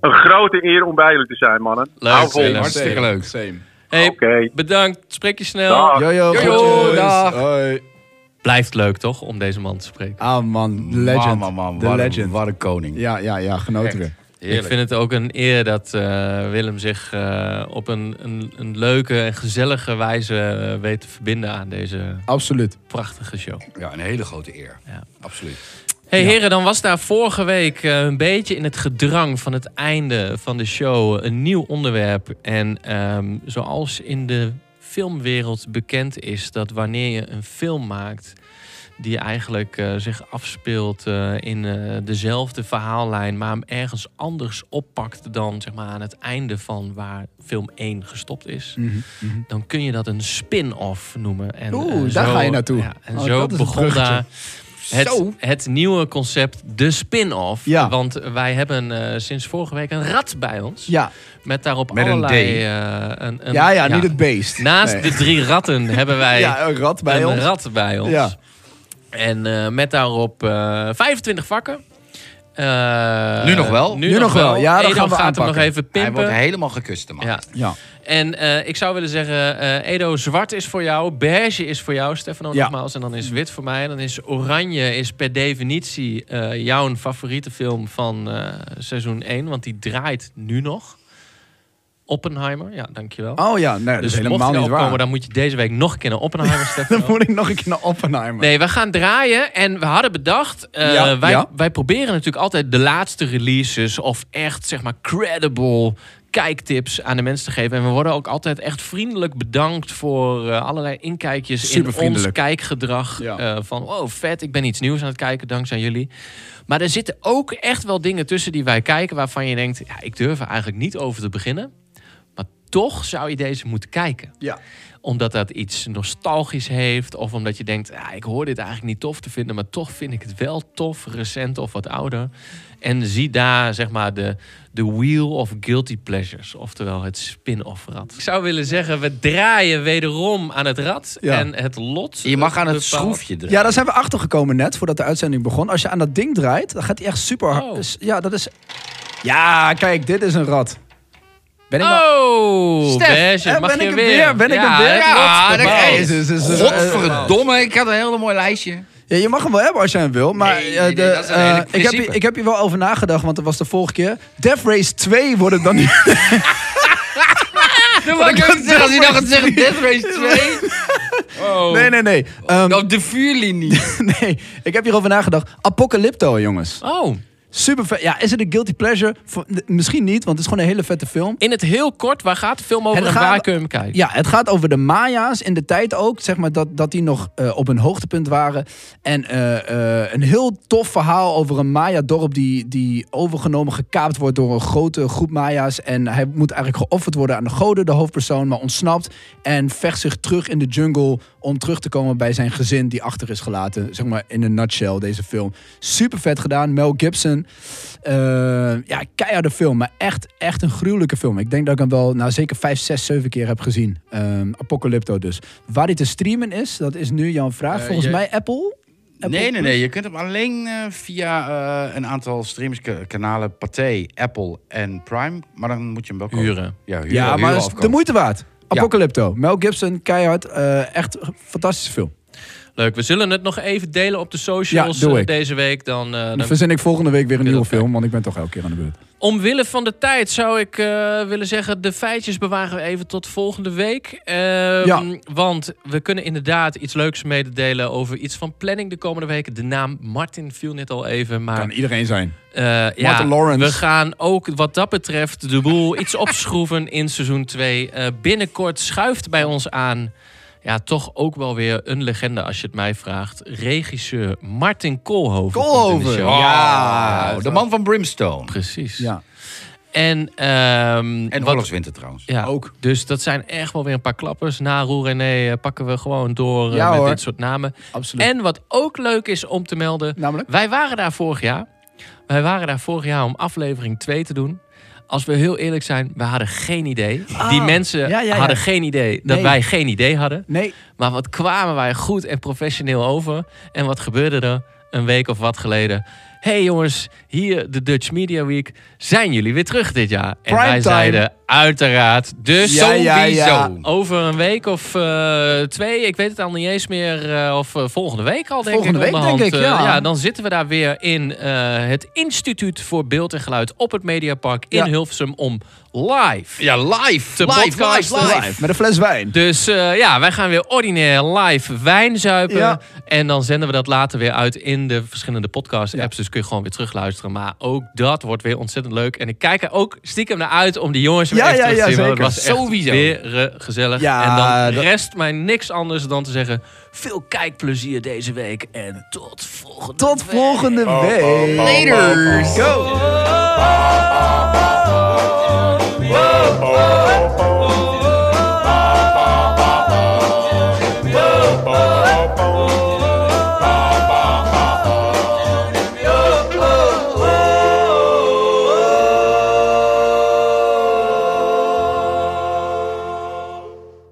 Een grote eer om bij jullie te zijn, mannen. Leuk. Hartstikke leuk. Same. Hey, Oké. bedankt. Spreek je snel. Dag. Yo, yo, Yo, yo, groetjes. dag. Hoi. Blijft leuk, toch? Om deze man te spreken. Ah man, legend. Man, man, man. The Wat, legend. Een, wat een koning. Ja, ja, ja, genoten weer. Ik vind het ook een eer dat eh, Willem zich eh, op een, een, een leuke en gezellige wijze eh, weet te verbinden aan deze Absoluut. prachtige show. Ja, een hele grote eer. Ja. Absoluut. Hey heren, dan was daar vorige week een beetje in het gedrang van het einde van de show een nieuw onderwerp. En ehm, zoals in de filmwereld bekend is dat wanneer je een film maakt die eigenlijk eh, zich afspeelt eh, in eh, dezelfde verhaallijn, maar hem ergens anders oppakt dan zeg maar, aan het einde van waar film 1 gestopt is, Mhm, mhm. dan kun je dat een spin-off noemen. En, Oeh, eh, daar zo- ga je naartoe. Ja, en Oh, zo begon daar het, Zo. het nieuwe concept, de spin-off. Ja. Want wij hebben eh, sinds vorige week een rat bij ons. Ja. Met daarop Met een allerlei... D. eh, een, een- ja, ja, niet het beest. Naast Nee. de drie ratten hebben wij Ja, een rat bij een ons. rat bij ons. Ja. En eh, met daarop eh 25 vakken. Eh, Nu nog wel? Nu nog wel. Ja, Edo gaan we gaat hem nog aanpakken. even Hij pimpen. wordt helemaal gecustomized. ja. Ja. En eh, ik zou willen zeggen, eh, Edo, zwart is voor jou, beige is voor jou, Stefano Ja. nogmaals. En dan is wit voor mij. En dan is oranje is per definitie eh, jouw favoriete film van seizoen 1. Want die draait nu nog. Oppenheimer, ja, dankjewel. Oh ja, nee, dat dus is helemaal mocht je niet opkomen, waar. dan moet je deze week nog een keer naar Oppenheimer, Stefano. Dan moet ik nog een keer naar Oppenheimer. Nee, we gaan draaien en we hadden bedacht... Ja, wij, ja. wij proberen natuurlijk altijd de laatste releases... of echt, zeg maar, credible kijktips aan de mensen te geven. En we worden ook altijd echt vriendelijk bedankt... voor eh, allerlei inkijkjes in ons kijkgedrag. Ja. eh, van, wow, vet, ik ben iets nieuws aan het kijken dankzij jullie. Maar er zitten ook echt wel dingen tussen die wij kijken... waarvan je denkt, ja, ik durf er eigenlijk niet over te beginnen. Maar toch zou je deze moeten kijken Ja. Omdat dat iets nostalgisch heeft. Of omdat je denkt, ja, ik hoor dit eigenlijk niet tof te vinden. Maar toch vind ik het wel tof, recent of wat ouder. En zie daar zeg maar de, de wheel of guilty pleasures. Oftewel het spin-off rad. Ik zou willen zeggen, we draaien wederom aan het rad. Ja. En het lot... Je mag aan het schroefje draaien. Ja, daar zijn we achter gekomen net, voordat de uitzending begon. Als je aan dat ding draait, dan gaat hij echt super hard. Oh. Dus ja, dat is... Ja, kijk, dit is een rat. Ben ik. Oh, Stef, Beige, eh, mag ben je ik weer? er weer? Ben ik er ja, weer? Ja, dat- eh, Godverdomme, ik had een hele mooi lijstje. Ja, je mag hem wel hebben als jij hem wil. Maar Nee, eh, nee, de, nee, dat is een eh, ik, heb, hier- ik heb hier wel over nagedacht, want dat was de vorige keer. Death Race 2 wordt het dan niet. Dan wou ik ook zeggen, als hij nog gaat zeggen Death Race 2. Oh. Nee, nee, nee. Ehm, Nou, de vuurlinie. nee, ik heb hierover nagedacht. Apocalypto, jongens. Oh, Super vet. Ja, is het een guilty pleasure? Voor- misschien niet, want het is gewoon een hele vette film. in het heel kort, waar gaat de film over Het en gaat- waar kun je hem kijken? Ja, het gaat over de Maya's in de tijd ook. Zeg maar dat, dat die nog eh, op hun hoogtepunt waren. En eh, eh, een heel tof verhaal over een Maya-dorp die, die overgenomen, gekaapt wordt door een grote groep Maya's. En hij moet eigenlijk geofferd worden aan de goden, de hoofdpersoon, maar ontsnapt. En vecht zich terug in de jungle om terug te komen bij zijn gezin die achter is gelaten. Zeg maar in een nutshell, deze film. Super vet gedaan. Mel Gibson. Eh, ja, keiharde film, maar echt, echt een gruwelijke film. Ik denk dat ik hem wel, nou zeker vijf, zes, zeven keer heb gezien. Ehm Apocalypto dus. Waar die te streamen is, dat is nu jouw vraag. Eh, Volgens je- mij Apple. Apple Nee, nee, nee. Je kunt hem alleen eh, via eh, een aantal streamingskanalen, Pathé, Apple en Prime. Maar dan moet je hem wel kopen. Huren. Ja, huren, Ja, maar huren is de moeite waard. Apocalypto. Mel Gibson, keihard. eh, echt een fantastische film. Leuk, we zullen het nog even delen op de socials Ja, eh, deze week. Dan, eh, Dan dan verzin ik volgende week weer een nieuwe film, want ik ben toch elke keer aan de beurt. Omwille van de tijd zou ik eh, willen zeggen... de feitjes bewaren we even tot volgende week. Ehm, Ja. Want we kunnen inderdaad iets leuks mededelen... over iets van planning de komende weken. De naam Martin viel net al even, maar... Kan iedereen zijn. eh, ja, Martin Lawrence. we gaan ook wat dat betreft de boel iets opschroeven in seizoen 2. Eh, binnenkort schuift bij ons aan... Ja, toch ook wel weer een legende als je het mij vraagt. Regisseur Martin Koolhoven. de Koolhoven. Oh, Ja, de man van Brimstone. Precies. Ja, En, ehm, En Oorlogswinter trouwens. ja, ook. Dus dat zijn echt wel weer een paar klappers. Na Roel René eh, pakken we gewoon door eh, Ja, met hoor. dit soort namen. Absoluut. En wat ook leuk is om te melden. Namelijk? Wij waren daar vorig jaar. Wij waren daar vorig jaar om aflevering 2 te doen. Als we heel eerlijk zijn, we hadden geen idee. Die mensen ja, ja, ja. hadden geen idee dat Nee. wij geen idee hadden. Nee, Maar wat kwamen wij goed en professioneel over. En wat gebeurde er een week of wat geleden? Hey jongens, hier de Dutch Media Week. Zijn jullie weer terug dit jaar? En wij Primetime. zeiden uiteraard. Dus Ja, ja, ja. Over een week of eh, twee, ik weet het al niet eens meer. eh, of eh, volgende week al denk Volgende ik. week, onderhand. denk ik, ja. dan zitten we daar weer in het Instituut voor Beeld en Geluid op het Mediapark in. Hilversum om live Ja, live. te live, podcasten. live, live. met een fles wijn. dus eh, ja, wij gaan weer ordinair live wijn zuipen. Ja. En dan zenden we dat later weer uit in de verschillende podcast-apps. Ja. Dus kun je gewoon weer terugluisteren. Maar ook dat wordt weer ontzettend leuk. En ik kijk er ook stiekem naar uit om die jongens weer Ja, even ja, terug te ja, zien. Het was echt Sowieso. weer gezellig. Ja, en dan dat- rest mij niks anders dan te zeggen... veel kijkplezier deze week. En tot volgende Tot week. volgende week. Laters. Go. Oh, whoa, whoa.